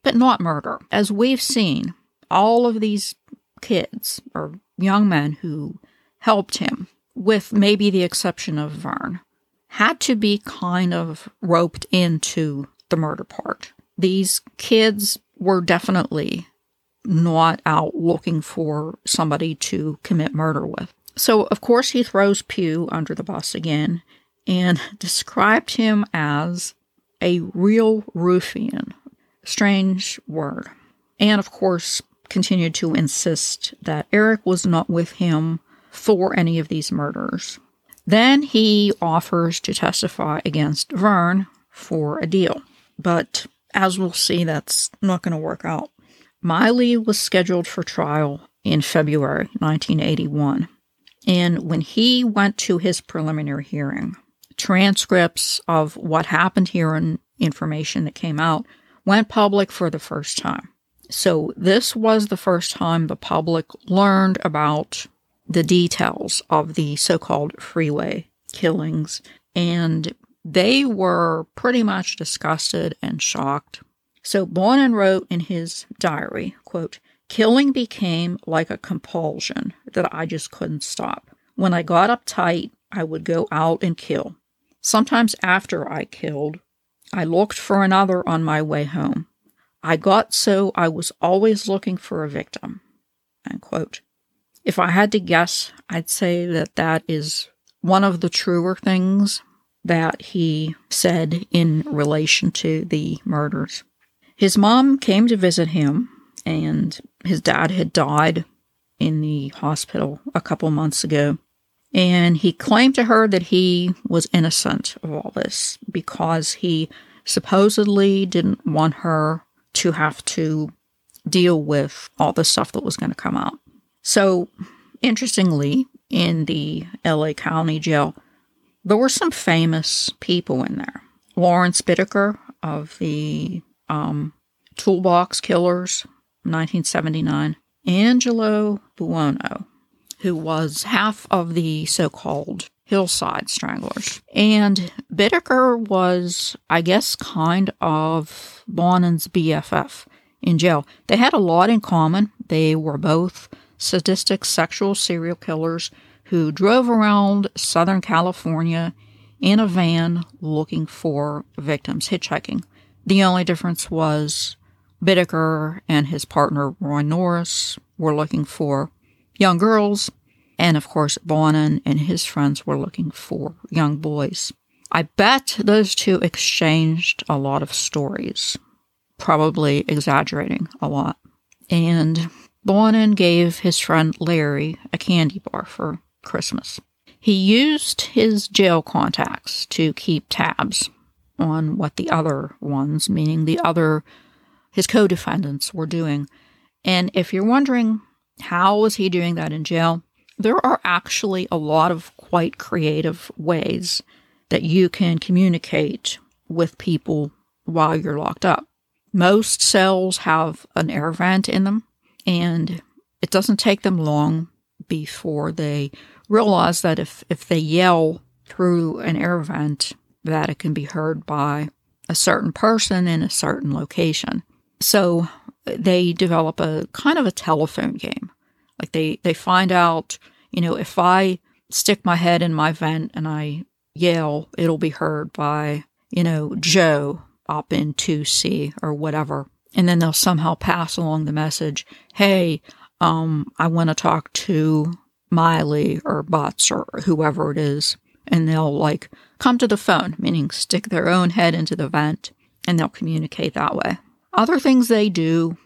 but not murder. As we've seen, all of these kids or young men who helped him, with maybe the exception of Vern, had to be kind of roped into the murder part. These kids were definitely not out looking for somebody to commit murder with. So, of course, he throws Pugh under the bus again and described him as a real ruffian. Strange word. And, of course, continued to insist that Eric was not with him for any of these murders. Then he offers to testify against Vern for a deal. But as we'll see, that's not going to work out. Miley was scheduled for trial in February 1981. And when he went to his preliminary hearing, transcripts of what happened here and information that came out went public for the first time. So, this was the first time the public learned about the details of the so called freeway killings, and they were pretty much disgusted and shocked. So, Bonin wrote in his diary, quote, Killing became like a compulsion that I just couldn't stop. When I got uptight, I would go out and kill. Sometimes after I killed, I looked for another on my way home. I got so I was always looking for a victim. If I had to guess, I'd say that that is one of the truer things that he said in relation to the murders. His mom came to visit him, and his dad had died in the hospital a couple months ago. And he claimed to her that he was innocent of all this because he supposedly didn't want her to have to deal with all the stuff that was going to come out. So, interestingly, in the LA County Jail, there were some famous people in there. Lawrence Bittaker of the um, Toolbox Killers, 1979. Angelo Buono, who was half of the so called Hillside Stranglers. And Bittaker was, I guess, kind of Bonin's BFF in jail. They had a lot in common. They were both sadistic sexual serial killers who drove around Southern California in a van looking for victims, hitchhiking. The only difference was Bittaker and his partner Roy Norris were looking for young girls and of course, Bonin and his friends were looking for young boys. I bet those two exchanged a lot of stories, probably exaggerating a lot. And Bonin gave his friend Larry a candy bar for Christmas. He used his jail contacts to keep tabs on what the other ones, meaning the other, his co defendants, were doing. And if you're wondering how was he doing that in jail, there are actually a lot of quite creative ways that you can communicate with people while you're locked up. Most cells have an air vent in them, and it doesn't take them long before they realize that if, if they yell through an air vent, that it can be heard by a certain person in a certain location. So they develop a kind of a telephone game. Like they, they find out you know, if I stick my head in my vent and I yell, it'll be heard by, you know, Joe up in 2C or whatever. And then they'll somehow pass along the message, hey, um, I want to talk to Miley or Butts or whoever it is. And they'll like come to the phone, meaning stick their own head into the vent and they'll communicate that way. Other things they do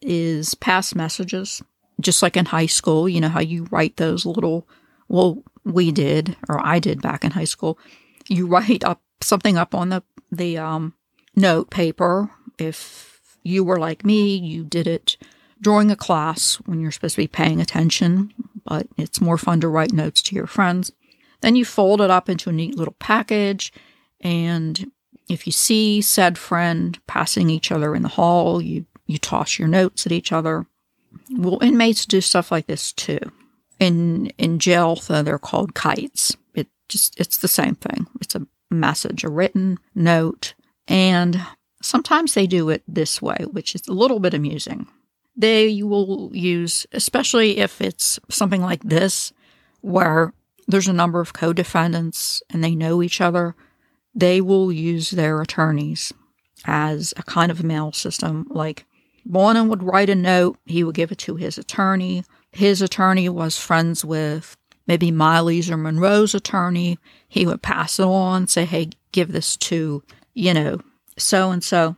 is pass messages just like in high school, you know, how you write those little, well, we did, or I did back in high school. You write up something up on the, the, um, note paper. If you were like me, you did it during a class when you're supposed to be paying attention, but it's more fun to write notes to your friends. Then you fold it up into a neat little package And if you see said friend passing each other in the hall, you, you toss your notes at each other. Well, inmates do stuff like this too. In in jail, they're called kites. It just it's the same thing. It's a message, a written note, and sometimes they do it this way, which is a little bit amusing. They will use, especially if it's something like this, where there's a number of co defendants and they know each other, they will use their attorneys as a kind of mail system. Like Bonin would write a note, he would give it to his attorney. His attorney was friends with maybe Miley's or Munro's attorney. He would pass it on, say, hey, give this to, you know, so and so.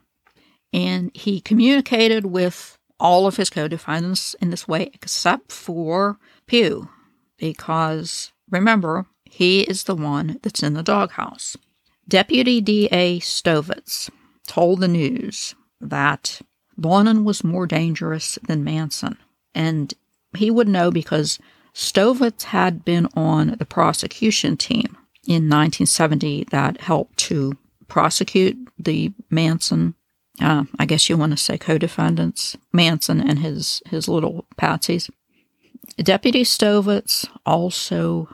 And he communicated with all of his co defendants in this way, except for Pugh, because remember, he is the one that's in the doghouse. Deputy D.A. Stovitz told the news that Bonin was more dangerous than Manson, and he would know because Stovitz had been on the prosecution team in 1970 that helped to prosecute the Manson, uh, I guess you want to say co-defendants, Manson and his, his little patsies. Deputy Stovitz also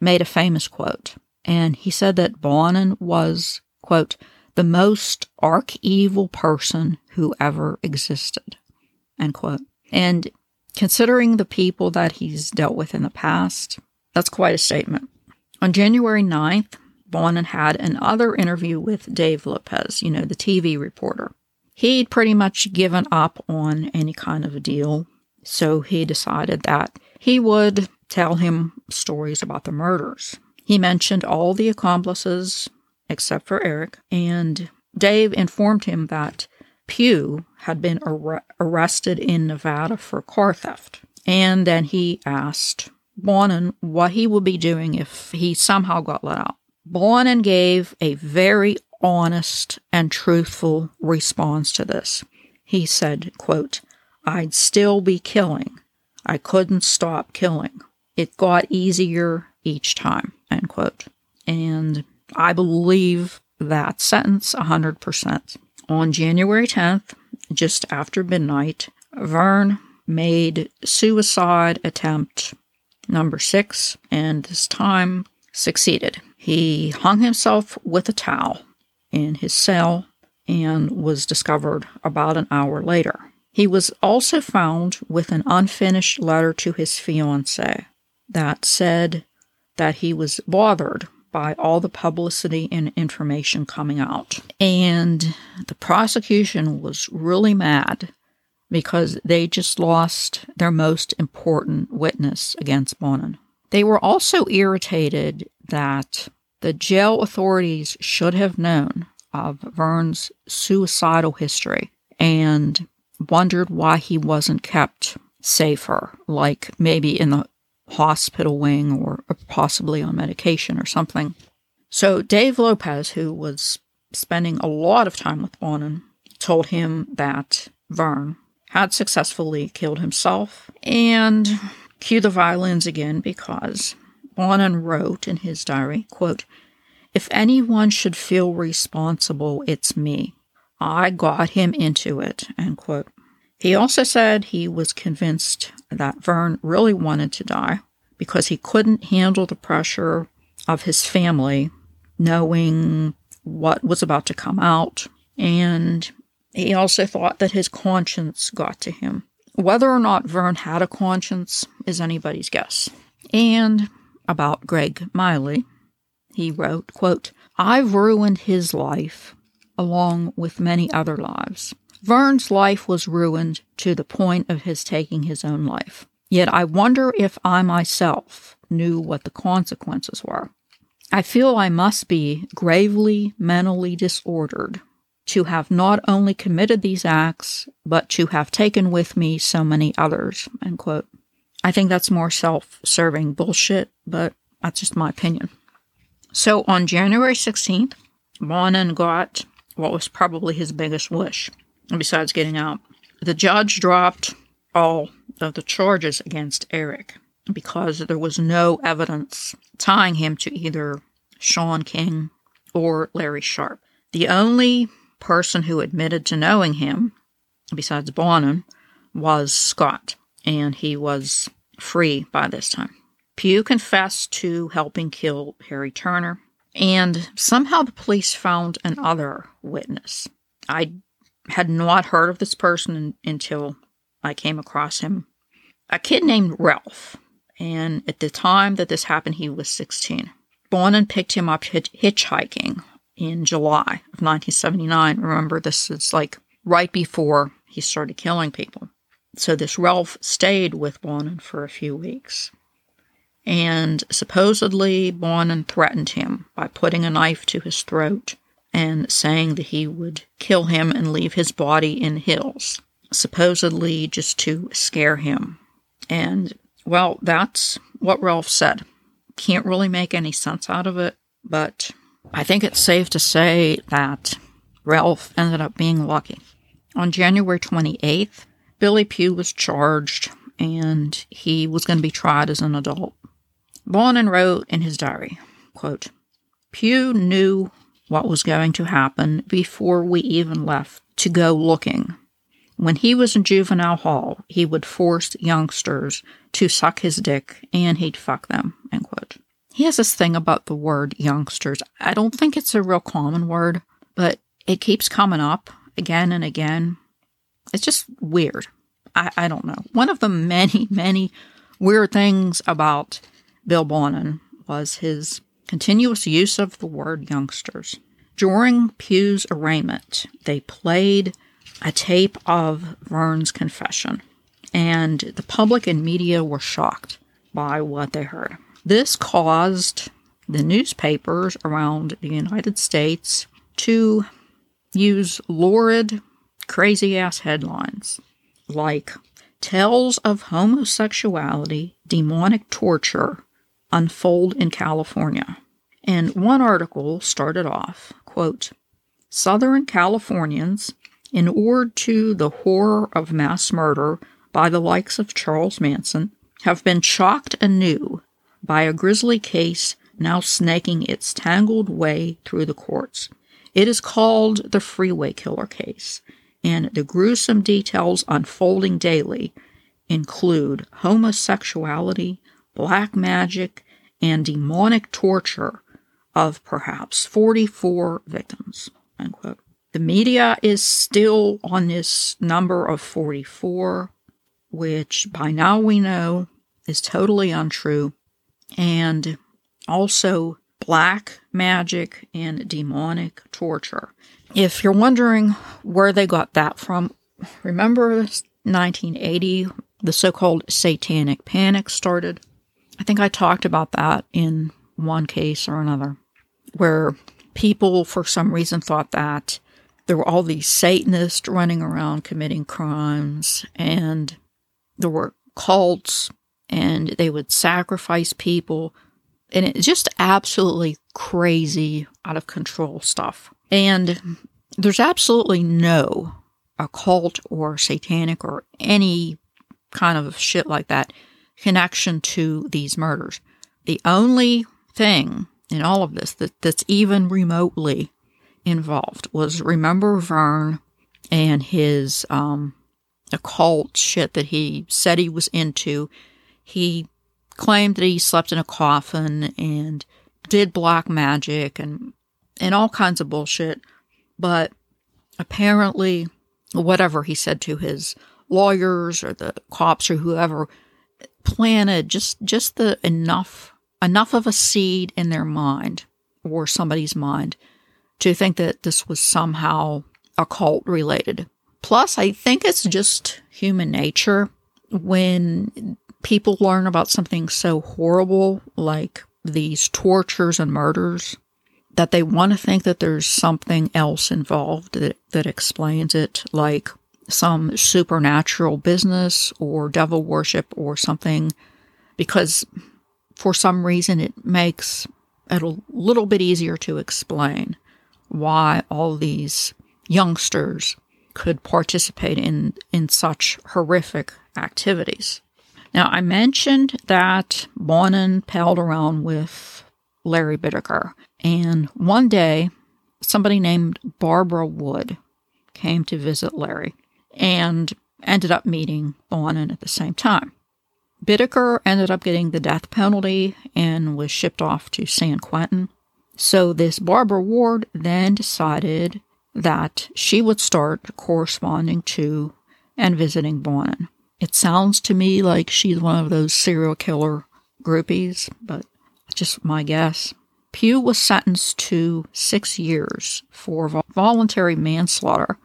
made a famous quote, and he said that Bonin was, quote, the most arch evil person who ever existed, end quote. And considering the people that he's dealt with in the past, that's quite a statement. On January 9th, Bonin had another interview with Dave Lopez, you know, the TV reporter. He'd pretty much given up on any kind of a deal, so he decided that he would tell him stories about the murders. He mentioned all the accomplices except for Eric, and Dave informed him that Pugh had been ar- arrested in Nevada for car theft. And then he asked Bonin what he would be doing if he somehow got let out. Bonin gave a very honest and truthful response to this. He said, quote, I'd still be killing. I couldn't stop killing. It got easier each time, end quote. And I believe that sentence 100%. On January 10th, just after midnight, Vern made suicide attempt number six, and this time succeeded. He hung himself with a towel in his cell and was discovered about an hour later. He was also found with an unfinished letter to his fiancee that said that he was bothered by all the publicity and information coming out. And the prosecution was really mad because they just lost their most important witness against Bonin. They were also irritated that the jail authorities should have known of Vern's suicidal history and wondered why he wasn't kept safer, like maybe in the hospital wing or possibly on medication or something. So Dave Lopez, who was spending a lot of time with Bonin, told him that Vern had successfully killed himself and cue the violins again because Bonin wrote in his diary, quote, If anyone should feel responsible, it's me. I got him into it, end quote. He also said he was convinced that Vern really wanted to die because he couldn't handle the pressure of his family knowing what was about to come out. And he also thought that his conscience got to him. Whether or not Vern had a conscience is anybody's guess. And about Greg Miley, he wrote, quote, I've ruined his life along with many other lives. Vern's life was ruined to the point of his taking his own life. Yet I wonder if I myself knew what the consequences were. I feel I must be gravely mentally disordered to have not only committed these acts, but to have taken with me so many others. End quote. I think that's more self serving bullshit, but that's just my opinion. So on January 16th, Bonin got what was probably his biggest wish besides getting out. The judge dropped all of the charges against Eric because there was no evidence tying him to either Sean King or Larry Sharp. The only person who admitted to knowing him, besides Bonin, was Scott, and he was free by this time. Pugh confessed to helping kill Harry Turner, and somehow the police found another witness. I had not heard of this person until I came across him. A kid named Ralph, and at the time that this happened, he was 16. Bonin picked him up hitchhiking in July of 1979. Remember, this is like right before he started killing people. So this Ralph stayed with Bonin for a few weeks. And supposedly, Bonin threatened him by putting a knife to his throat and saying that he would kill him and leave his body in hills, supposedly just to scare him. And, well, that's what Ralph said. Can't really make any sense out of it, but I think it's safe to say that Ralph ended up being lucky. On January 28th, Billy Pugh was charged and he was going to be tried as an adult. Bonin wrote in his diary, quote, Pugh knew what was going to happen before we even left to go looking. When he was in juvenile hall, he would force youngsters to suck his dick and he'd fuck them, end quote. He has this thing about the word youngsters. I don't think it's a real common word, but it keeps coming up again and again. It's just weird. I, I don't know. One of the many, many weird things about Bill Bonin was his continuous use of the word youngsters. During Pugh's arraignment, they played a tape of Vern's confession, and the public and media were shocked by what they heard. This caused the newspapers around the United States to use lurid, crazy ass headlines like Tales of Homosexuality, Demonic Torture Unfold in California. And one article started off, quote, Southern Californians, inured to the horror of mass murder by the likes of Charles Manson, have been shocked anew by a grisly case now snaking its tangled way through the courts. It is called the Freeway Killer case, and the gruesome details unfolding daily include homosexuality, black magic, and demonic torture of perhaps 44 victims. Unquote. The media is still on this number of 44, which by now we know is totally untrue and also black magic and demonic torture. If you're wondering where they got that from, remember 1980, the so called satanic panic started? I think I talked about that in one case or another, where people, for some reason, thought that there were all these Satanists running around committing crimes, and there were cults and they would sacrifice people. And it's just absolutely crazy, out of control stuff. And there's absolutely no occult or satanic or any kind of shit like that connection to these murders. The only thing in all of this that, that's even remotely involved was remember Vern and his um, occult shit that he said he was into he claimed that he slept in a coffin and did black magic and and all kinds of bullshit. But apparently, whatever he said to his lawyers or the cops or whoever planted just just the enough enough of a seed in their mind or somebody's mind to think that this was somehow occult related. Plus, I think it's just human nature when people learn about something so horrible like these tortures and murders that they want to think that there's something else involved that, that explains it, like some supernatural business or devil worship or something, because for some reason it makes it a little bit easier to explain why all these youngsters could participate in, in such horrific activities. Now, I mentioned that Bonin palled around with Larry Bittaker, And one day, somebody named Barbara Wood came to visit Larry and ended up meeting Bonin at the same time. Bittaker ended up getting the death penalty and was shipped off to San Quentin. So this Barbara Ward then decided that she would start corresponding to and visiting Bonin. It sounds to me like she's one of those serial killer groupies, but just my guess. Pugh was sentenced to six years for voluntary manslaughter,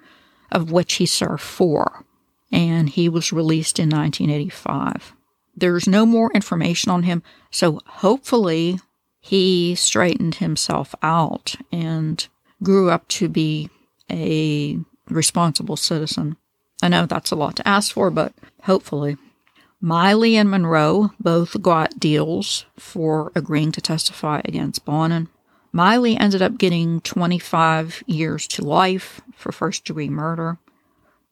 of which he served four, and he was released in 1985. There's no more information on him, so hopefully he straightened himself out and grew up to be a responsible citizen. I know that's a lot to ask for, but hopefully. Miley and Munro both got deals for agreeing to testify against Bonin. Miley ended up getting 25 years to life for first degree murder.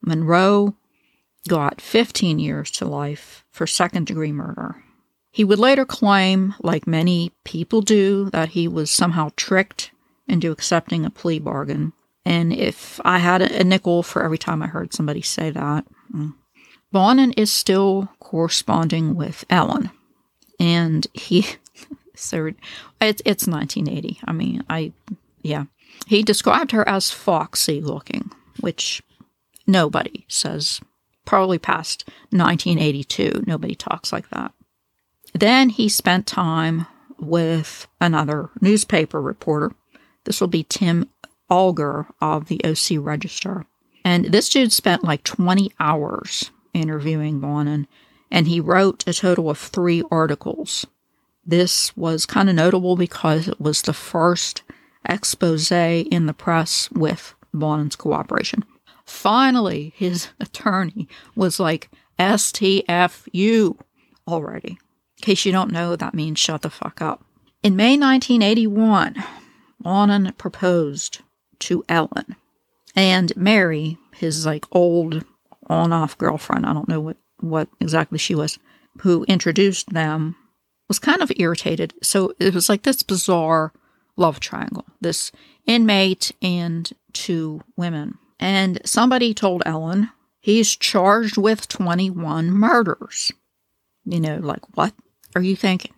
Munro got 15 years to life for second degree murder. He would later claim, like many people do, that he was somehow tricked into accepting a plea bargain. And if I had a nickel for every time I heard somebody say that, mm, Bonin is still corresponding with Ellen. And he, so it's, it's 1980. I mean, I, yeah. He described her as foxy looking, which nobody says, probably past 1982. Nobody talks like that. Then he spent time with another newspaper reporter. This will be Tim Alger of the OC Register. And this dude spent like 20 hours interviewing Bonin, and he wrote a total of three articles. This was kind of notable because it was the first expose in the press with Bonin's cooperation. Finally, his attorney was like, STFU already. In case you don't know, that means shut the fuck up. In May 1981, Bonin proposed to Ellen. And Mary, his like old on off girlfriend, I don't know what, what exactly she was, who introduced them, was kind of irritated. So it was like this bizarre love triangle this inmate and two women. And somebody told Ellen he's charged with 21 murders. You know, like, what are you thinking?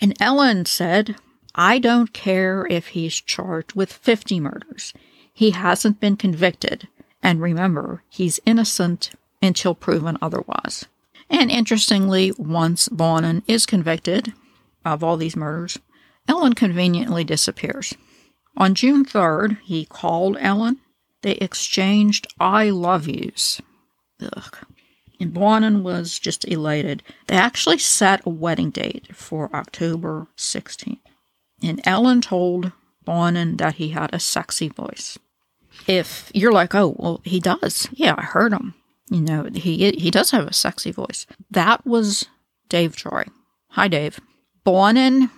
And Ellen said, I don't care if he's charged with 50 murders. He hasn't been convicted. And remember, he's innocent until proven otherwise. And interestingly, once Bonin is convicted of all these murders, Ellen conveniently disappears. On June 3rd, he called Ellen. They exchanged I love yous. Ugh. And Bonin was just elated. They actually set a wedding date for October 16th. And Ellen told Bonin that he had a sexy voice. If you're like, oh, well, he does. Yeah, I heard him. You know, he he does have a sexy voice. That was Dave Jory. Hi, Dave. Bonin,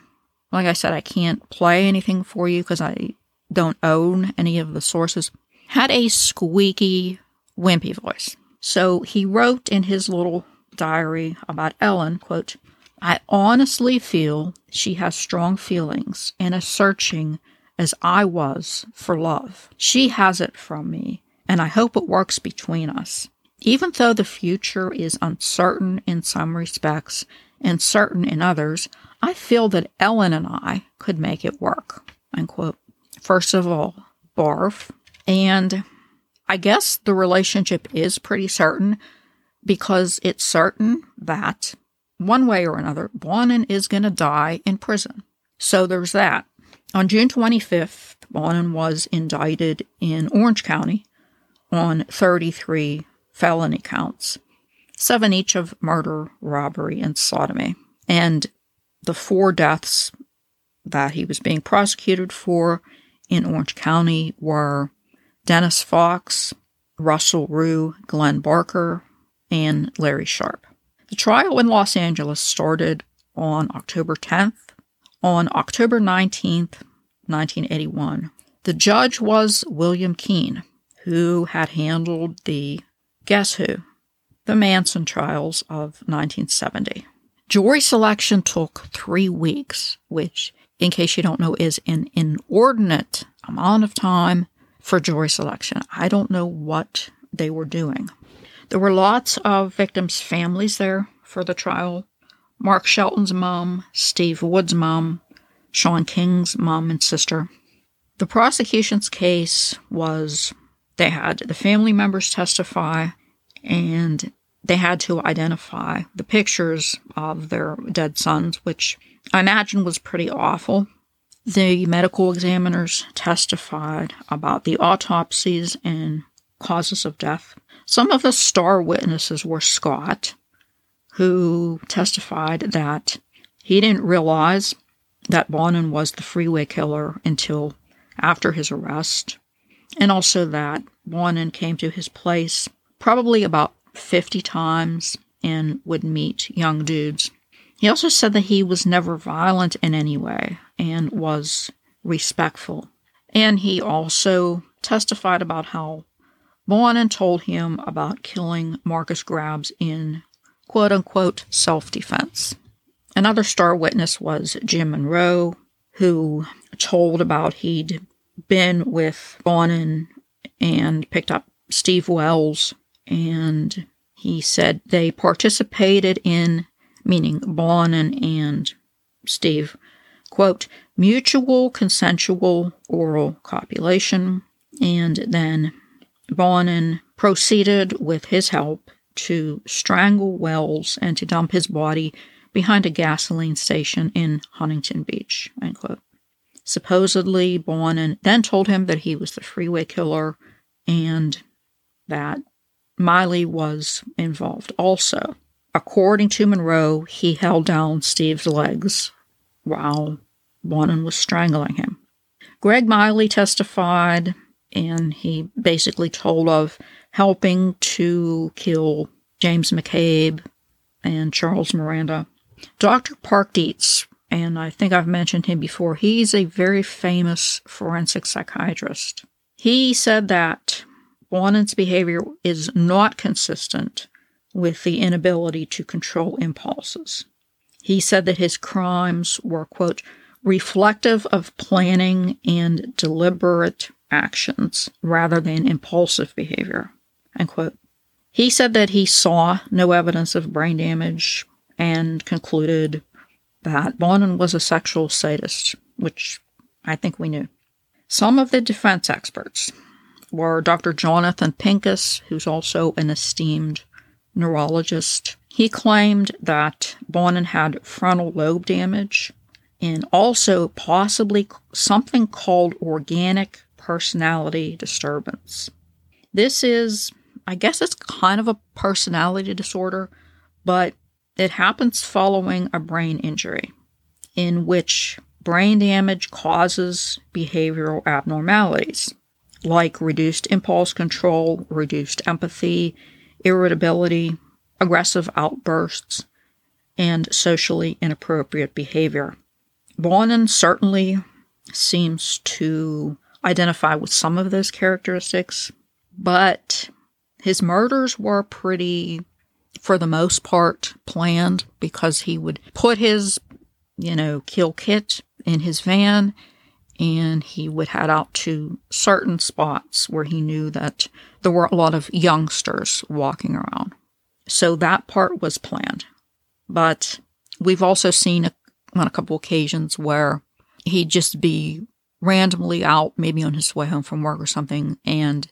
like I said, I can't play anything for you because I don't own any of the sources, had a squeaky, wimpy voice. So he wrote in his little diary about Ellen, quote, I honestly feel she has strong feelings and as searching as I was for love. She has it from me, and I hope it works between us. Even though the future is uncertain in some respects and certain in others, I feel that Ellen and I could make it work. Unquote. First of all, barf. And I guess the relationship is pretty certain because it's certain that one way or another, Bonin is going to die in prison. So there's that. On June 25th, Bonin was indicted in Orange County on 33 felony counts, seven each of murder, robbery, and sodomy. And the four deaths that he was being prosecuted for in Orange County were Dennis Fox, Russell Rugh, Glenn Barker, and Larry Sharp. The trial in Los Angeles started on October 10th. On October 19th, 1981, the judge was William Keene, who had handled the guess who? The Manson trials of 1970. Jury selection took three weeks, which in case you don't know, is an inordinate amount of time for jury selection. I don't know what they were doing. There were lots of victims' families there for the trial. Mark Shelton's mom, Steve Wood's mom, Sean King's mom and sister. The prosecution's case was they had the family members testify and they had to identify the pictures of their dead sons, which I imagine was pretty awful. The medical examiners testified about the autopsies and causes of death. Some of the star witnesses were Scott, who testified that he didn't realize that Bonin was the freeway killer until after his arrest, and also that Bonin came to his place probably about 50 times and would meet young dudes he also said that he was never violent in any way and was respectful. And he also testified about how Bonin told him about killing Markus Grabs in quote unquote self defense. Another star witness was Jim Munro, who told about he'd been with Bonin and picked up Steve Wells, and he said they participated in meaning Bonin and Steve, quote, mutual consensual oral copulation, and then Bonin proceeded with his help to strangle Wells and to dump his body behind a gasoline station in Huntington Beach, end quote. Supposedly, Bonin then told him that he was the freeway killer and that Miley was involved also. According to Munro, he held down Steve's legs while Bonin was strangling him. Greg Miley testified, and he basically told of helping to kill James McCabe and Charles Miranda. Dr. Park Dietz, and I think I've mentioned him before, he's a very famous forensic psychiatrist. He said that Bonin's behavior is not consistent with the inability to control impulses. He said that his crimes were, quote, reflective of planning and deliberate actions rather than impulsive behavior, unquote. He said that he saw no evidence of brain damage and concluded that Bonin was a sexual sadist, which I think we knew. Some of the defense experts were Dr. Jonathan Pincus, who's also an esteemed neurologist. He claimed that Bonin had frontal lobe damage and also possibly something called organic personality disturbance. This is, I guess it's kind of a personality disorder, but it happens following a brain injury in which brain damage causes behavioral abnormalities like reduced impulse control, reduced empathy, irritability, aggressive outbursts, and socially inappropriate behavior. Bonin certainly seems to identify with some of those characteristics, but his murders were pretty, for the most part, planned because he would put his, you know, kill kit in his van and he would head out to certain spots where he knew that there were a lot of youngsters walking around. So that part was planned. But we've also seen a, on a couple occasions where he'd just be randomly out, maybe on his way home from work or something, and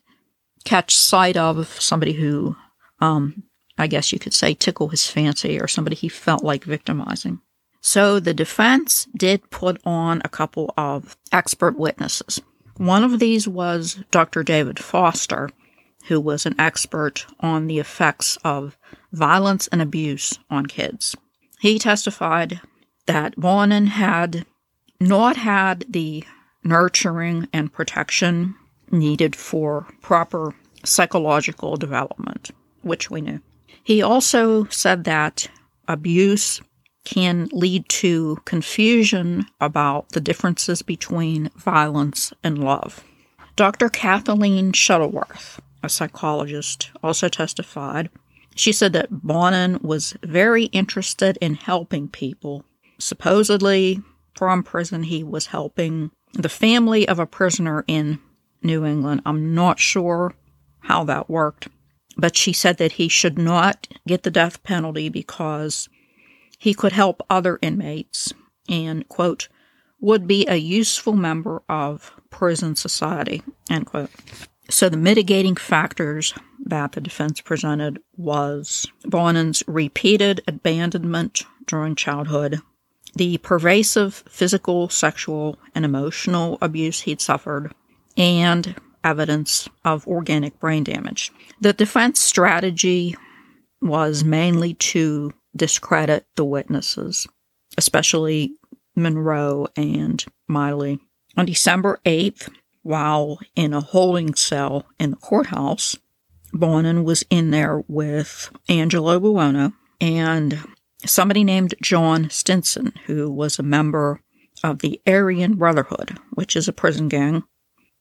catch sight of somebody who, um, I guess you could say, tickle his fancy or somebody he felt like victimizing. So the defense did put on a couple of expert witnesses. One of these was Dr. David Foster, who was an expert on the effects of violence and abuse on kids. He testified that Bonin had not had the nurturing and protection needed for proper psychological development, which we knew. He also said that abuse can lead to confusion about the differences between violence and love. Dr. Kathleen Shuttleworth, a psychologist, also testified. She said that Bonin was very interested in helping people. Supposedly, from prison. He was helping the family of a prisoner in New England. I'm not sure how that worked, but she said that he should not get the death penalty because he could help other inmates and, quote, would be a useful member of prison society, end quote. So the mitigating factors that the defense presented was Bonin's repeated abandonment during childhood, the pervasive physical, sexual, and emotional abuse he'd suffered, and evidence of organic brain damage. The defense strategy was mainly to discredit the witnesses, especially Munro and Miley. On December 8th, while in a holding cell in the courthouse, Bonin was in there with Angelo Buono and somebody named John Stinson, who was a member of the Aryan Brotherhood, which is a prison gang,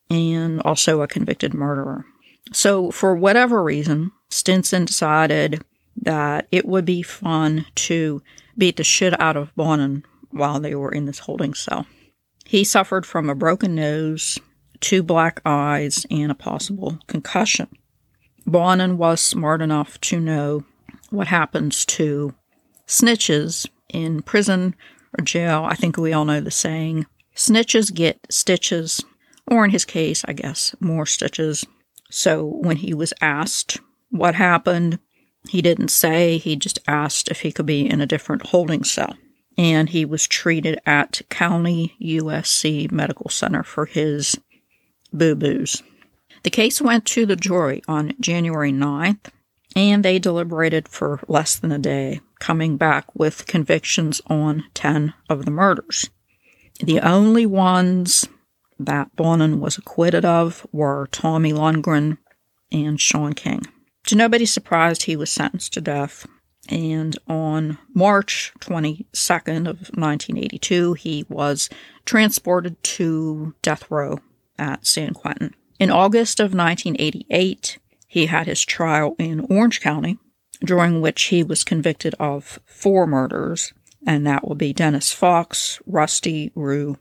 and also a convicted murderer. So, for whatever reason, Stinson decided that it would be fun to beat the shit out of Bonin while they were in this holding cell. He suffered from a broken nose, two black eyes, and a possible concussion. Bonin was smart enough to know what happens to snitches in prison or jail. I think we all know the saying snitches get stitches, or in his case, I guess, more stitches. So when he was asked what happened, he didn't say, he just asked if he could be in a different holding cell. And he was treated at County USC Medical Center for his boo boos. The case went to the jury on January 9th, and they deliberated for less than a day, coming back with convictions on 10 of the murders. The only ones that Bonin was acquitted of were Tommy Lundgren and Sean King. To nobody's surprise, he was sentenced to death. And on March 22nd of 1982, he was transported to death row at San Quentin. In August of 1988, he had his trial in Orange County, during which he was convicted of four murders, and that will be Dennis Fox, Rusty Rugh,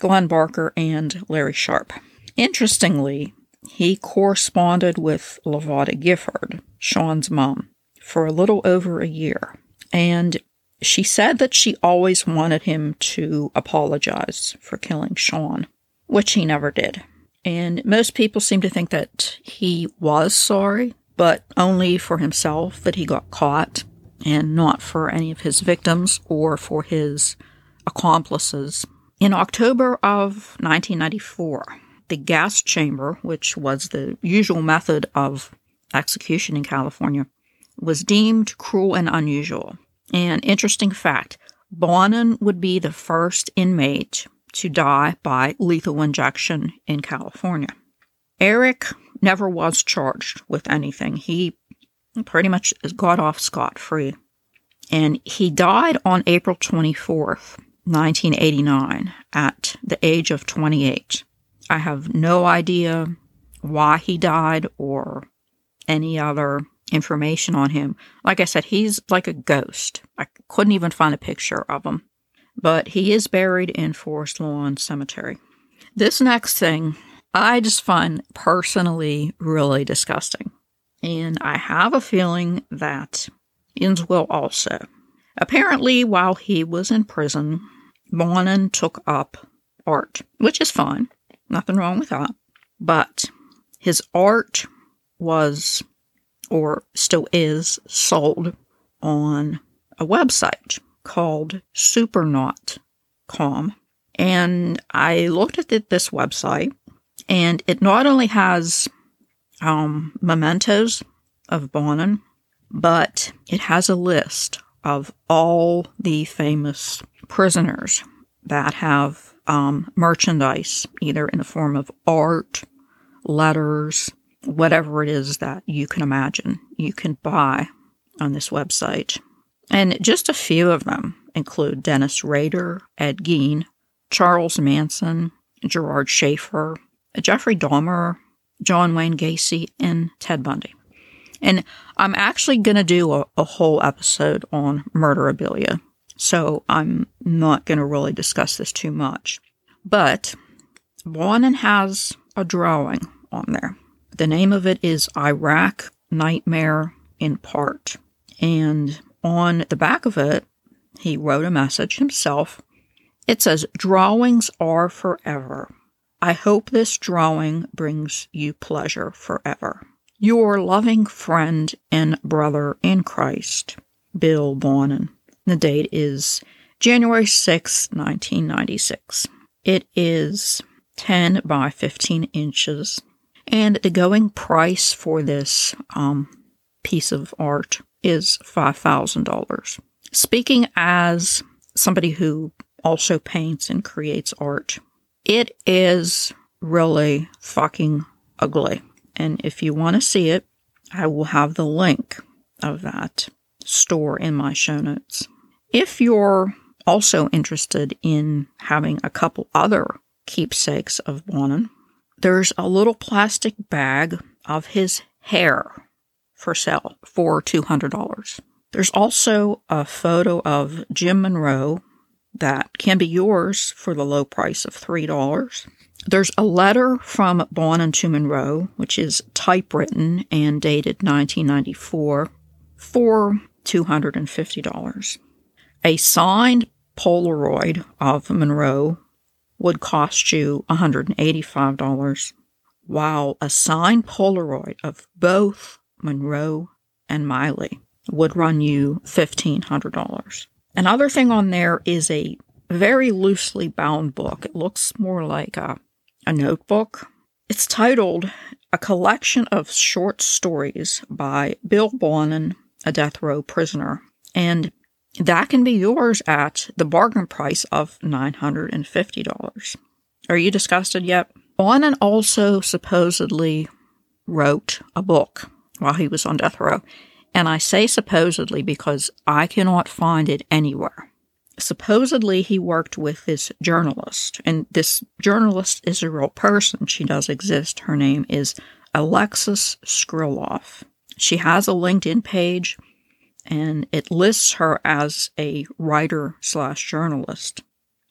Glenn Barker, and Larry Sharp. Interestingly, he corresponded with Lavada Gifford, Sean's mom, for a little over a year, and she said that she always wanted him to apologize for killing Sean, which he never did. And most people seem to think that he was sorry, but only for himself that he got caught and not for any of his victims or for his accomplices. In October of 1994, the gas chamber, which was the usual method of execution in California, was deemed cruel and unusual. An interesting fact Bonin would be the first inmate to die by lethal injection in California. Eric never was charged with anything. He pretty much got off scot free. And he died on April 24th, 1989, at the age of 28. I have no idea why he died or any other information on him. Like I said, he's like a ghost. I couldn't even find a picture of him but he is buried in Forest Lawn Cemetery. This next thing I just find personally really disgusting. And I have a feeling that Inns will also. Apparently, while he was in prison, Bonin took up art, which is fine. Nothing wrong with that. But his art was, or still is, sold on a website called supernaught.com. And I looked at this website, and it not only has um, mementos of Bonin, but it has a list of all the famous prisoners that have um, merchandise, either in the form of art, letters, whatever it is that you can imagine, you can buy on this website. And just a few of them include Dennis Rader, Ed Gein, Charles Manson, Gerard Schaefer, Jeffrey Dahmer, John Wayne Gacy, and Ted Bundy. And I'm actually going to do a, a, whole episode on murderabilia. So I'm not going to really discuss this too much. But Bonin has a drawing on there. The name of it is Iraq Nightmare in Part. And on the back of it, he wrote a message himself. It says, Drawings are forever. I hope this drawing brings you pleasure forever. Your loving friend and brother in Christ, Bill Bonin. The date is January 6, 1996. It is 10 by 15 inches. And the going price for this um, piece of art is $5,000. Speaking as somebody who also paints and creates art, it is really fucking ugly. And if you want to see it, I will have the link of that store in my show notes. If you're also interested in having a couple other keepsakes of Bonin, there's a little plastic bag of his hair for sale for $200. There's also a photo of Jim Munro that can be yours for the low price of $3. There's a letter from Bonin to Munro, which is typewritten and dated 1994, for $250. A signed Polaroid of Munro would cost you $185, while a signed Polaroid of both Munro and Miley would run you $1,500. Another thing on there is a very loosely bound book. It looks more like a, a notebook. It's titled A Collection of Short Stories by Bill Bonin, a death row prisoner. And that can be yours at the bargain price of $950. Are you disgusted yet? Bonin also supposedly wrote a book while he was on death row. And I say supposedly because I cannot find it anywhere. Supposedly, he worked with this journalist, and this journalist is a real person. She does exist. Her name is Alexis Skriloff. She has a LinkedIn page, and it lists her as a writer slash journalist.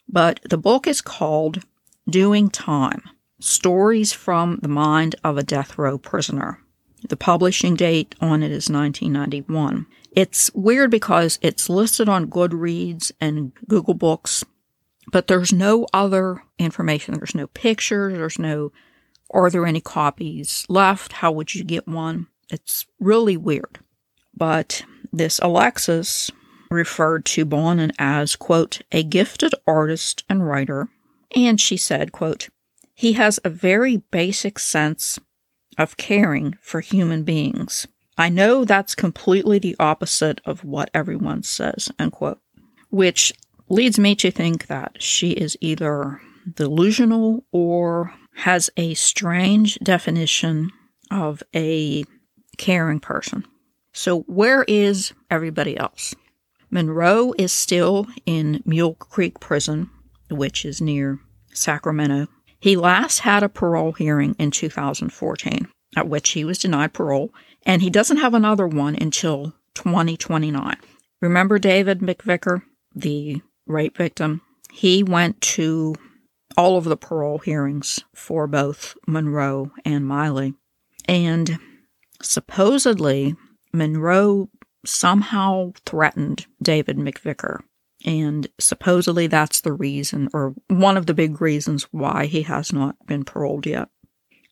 But the book is called Doing Time Stories from the Mind of a Death Row Prisoner. The publishing date on it is 1991. It's weird because it's listed on Goodreads and Google Books, but there's no other information. There's no pictures. There's no, are there any copies left? How would you get one? It's really weird. But this Alexis referred to Bonin as, quote, a gifted artist and writer. And she said, quote, he has a very basic sense of caring for human beings. I know that's completely the opposite of what everyone says, unquote, which leads me to think that she is either delusional or has a strange definition of a caring person. So, where is everybody else? Munro is still in Mule Creek Prison, which is near Sacramento, he last had a parole hearing in 2014, at which he was denied parole, and he doesn't have another one until 2029. Remember David McVicker, the rape victim? He went to all of the parole hearings for both Munro and Miley. And supposedly, Munro somehow threatened David McVicker and supposedly that's the reason, or one of the big reasons, why he has not been paroled yet.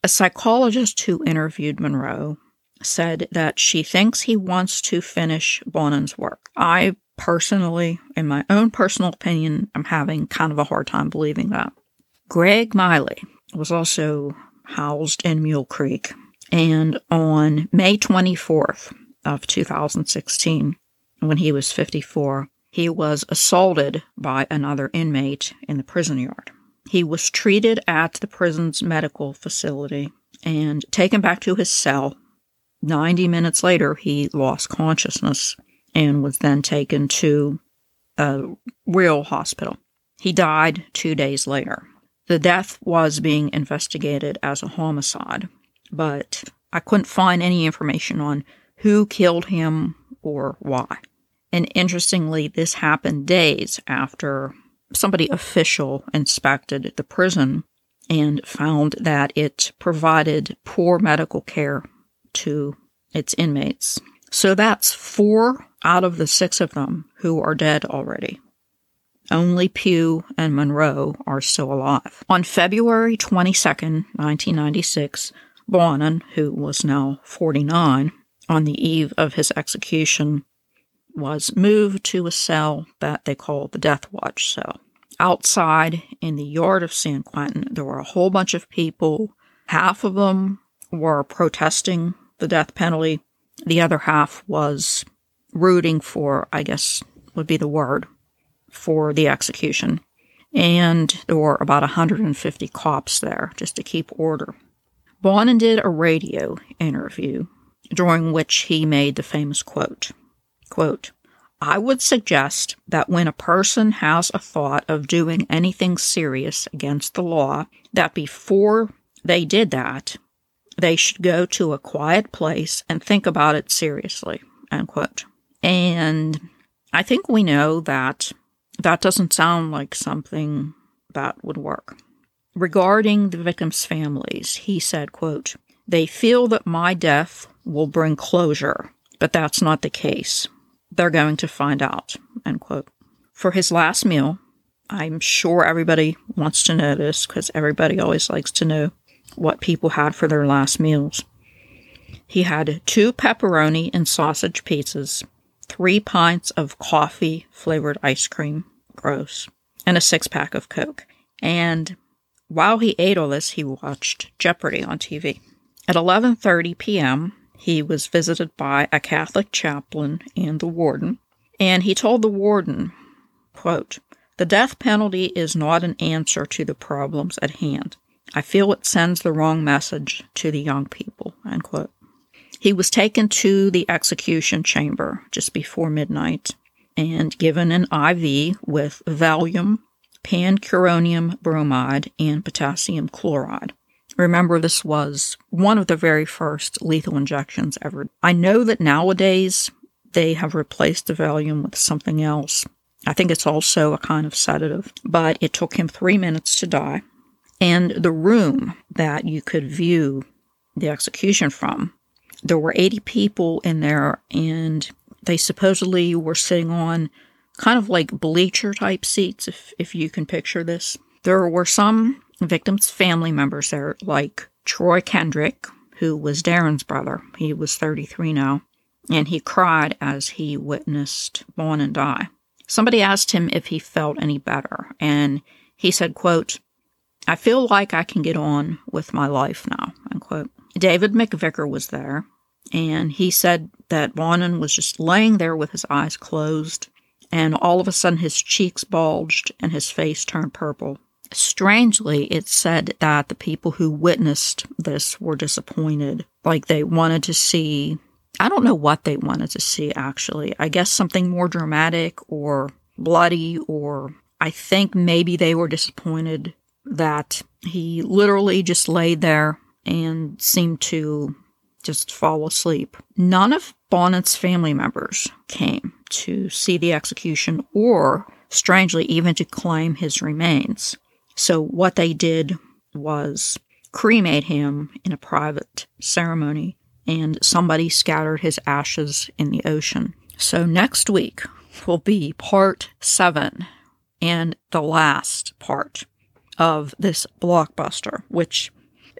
A psychologist who interviewed Munro said that she thinks he wants to finish Bonin's work. I personally, in my own personal opinion, I'm having kind of a hard time believing that. Greg Miley was also housed in Mule Creek, and on May 24th of 2016, when he was 54, he was assaulted by another inmate in the prison yard. He was treated at the prison's medical facility and taken back to his cell. 90 minutes later, he lost consciousness and was then taken to a real hospital. He died two days later. The death was being investigated as a homicide, but I couldn't find any information on who killed him or why. And interestingly, this happened days after somebody official inspected the prison and found that it provided poor medical care to its inmates. So that's four out of the six of them who are dead already. Only Pugh and Munro are still alive. On February 22nd, 1996, Bonin, who was now 49, on the eve of his execution, was moved to a cell that they call the Death Watch cell. Outside in the yard of San Quentin, there were a whole bunch of people. Half of them were protesting the death penalty. The other half was rooting for, I guess would be the word, for the execution. And there were about 150 cops there just to keep order. Bonin did a radio interview during which he made the famous quote, quote, I would suggest that when a person has a thought of doing anything serious against the law, that before they did that, they should go to a quiet place and think about it seriously. And I think we know that that doesn't sound like something that would work. Regarding the victims' families, he said, quote, They feel that my death will bring closure, but that's not the case. They're going to find out, end quote. For his last meal, I'm sure everybody wants to know this because everybody always likes to know what people had for their last meals. He had two pepperoni and sausage pizzas, three pints of coffee flavored ice cream, gross, and a six pack of Coke. And while he ate all this, he watched Jeopardy on TV. At 11:30 p.m., he was visited by a Catholic chaplain and the warden, and he told the warden, quote, "The death penalty is not an answer to the problems at hand. I feel it sends the wrong message to the young people." He was taken to the execution chamber just before midnight and given an IV with Valium, pancuronium bromide, and potassium chloride. Remember, this was one of the very first lethal injections ever. I know that nowadays they have replaced the Valium with something else. I think it's also a kind of sedative, but it took him three minutes to die. And the room that you could view the execution from there were 80 people in there, and they supposedly were sitting on kind of like bleacher type seats, if, if you can picture this. There were some victims' family members there, like Troy Kendrick, who was Darin's brother. He was 33 now, and he cried as he witnessed Bonin die. Somebody asked him if he felt any better, and he said, quote, I feel like I can get on with my life now, unquote. David McVicker was there, and he said that Bonin was just laying there with his eyes closed, and all of a sudden his cheeks bulged and his face turned purple. Strangely, it said that the people who witnessed this were disappointed. Like they wanted to see, I don't know what they wanted to see actually. I guess something more dramatic or bloody, or I think maybe they were disappointed that he literally just laid there and seemed to just fall asleep. None of Bonin's family members came to see the execution or, strangely, even to claim his remains. So, what they did was cremate him in a private ceremony, and somebody scattered his ashes in the ocean. So, next week will be part seven and the last part of this blockbuster, which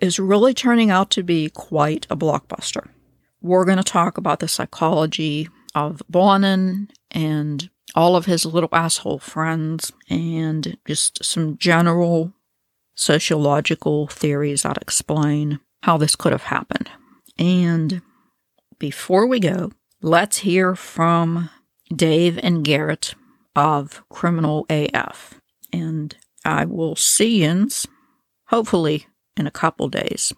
is really turning out to be quite a blockbuster. We're going to talk about the psychology of Bonin and all of his little asshole friends and just some general sociological theories that explain how this could have happened. And before we go, let's hear from Dave and Garrett of Criminal AF. And I will see you hopefully in a couple days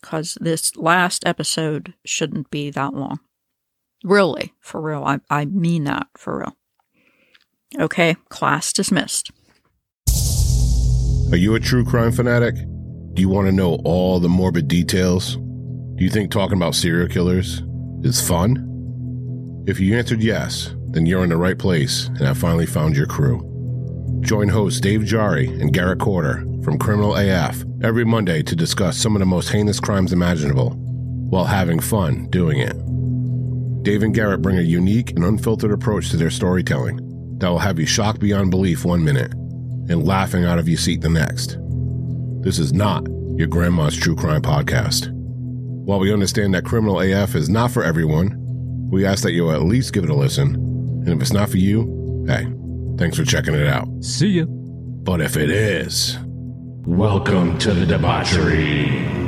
because this last episode shouldn't be that long. Really, for real. I, I mean that for real. Okay, class dismissed. Are you a true crime fanatic? Do you want to know all the morbid details? Do you think talking about serial killers is fun? If you answered yes, then you're in the right place and have finally found your crew. Join hosts Dave Jari and Garrett Corder from Criminal AF every Monday to discuss some of the most heinous crimes imaginable while having fun doing it. Dave and Garrett bring a unique and unfiltered approach to their storytelling that will have you shocked beyond belief one minute and laughing out of your seat the next. This is not your grandma's true crime podcast. While we understand that Criminal AF is not for everyone, we ask that you at least give it a listen. And if it's not for you, hey, thanks for checking it out. See ya. But if it is, welcome to the debauchery.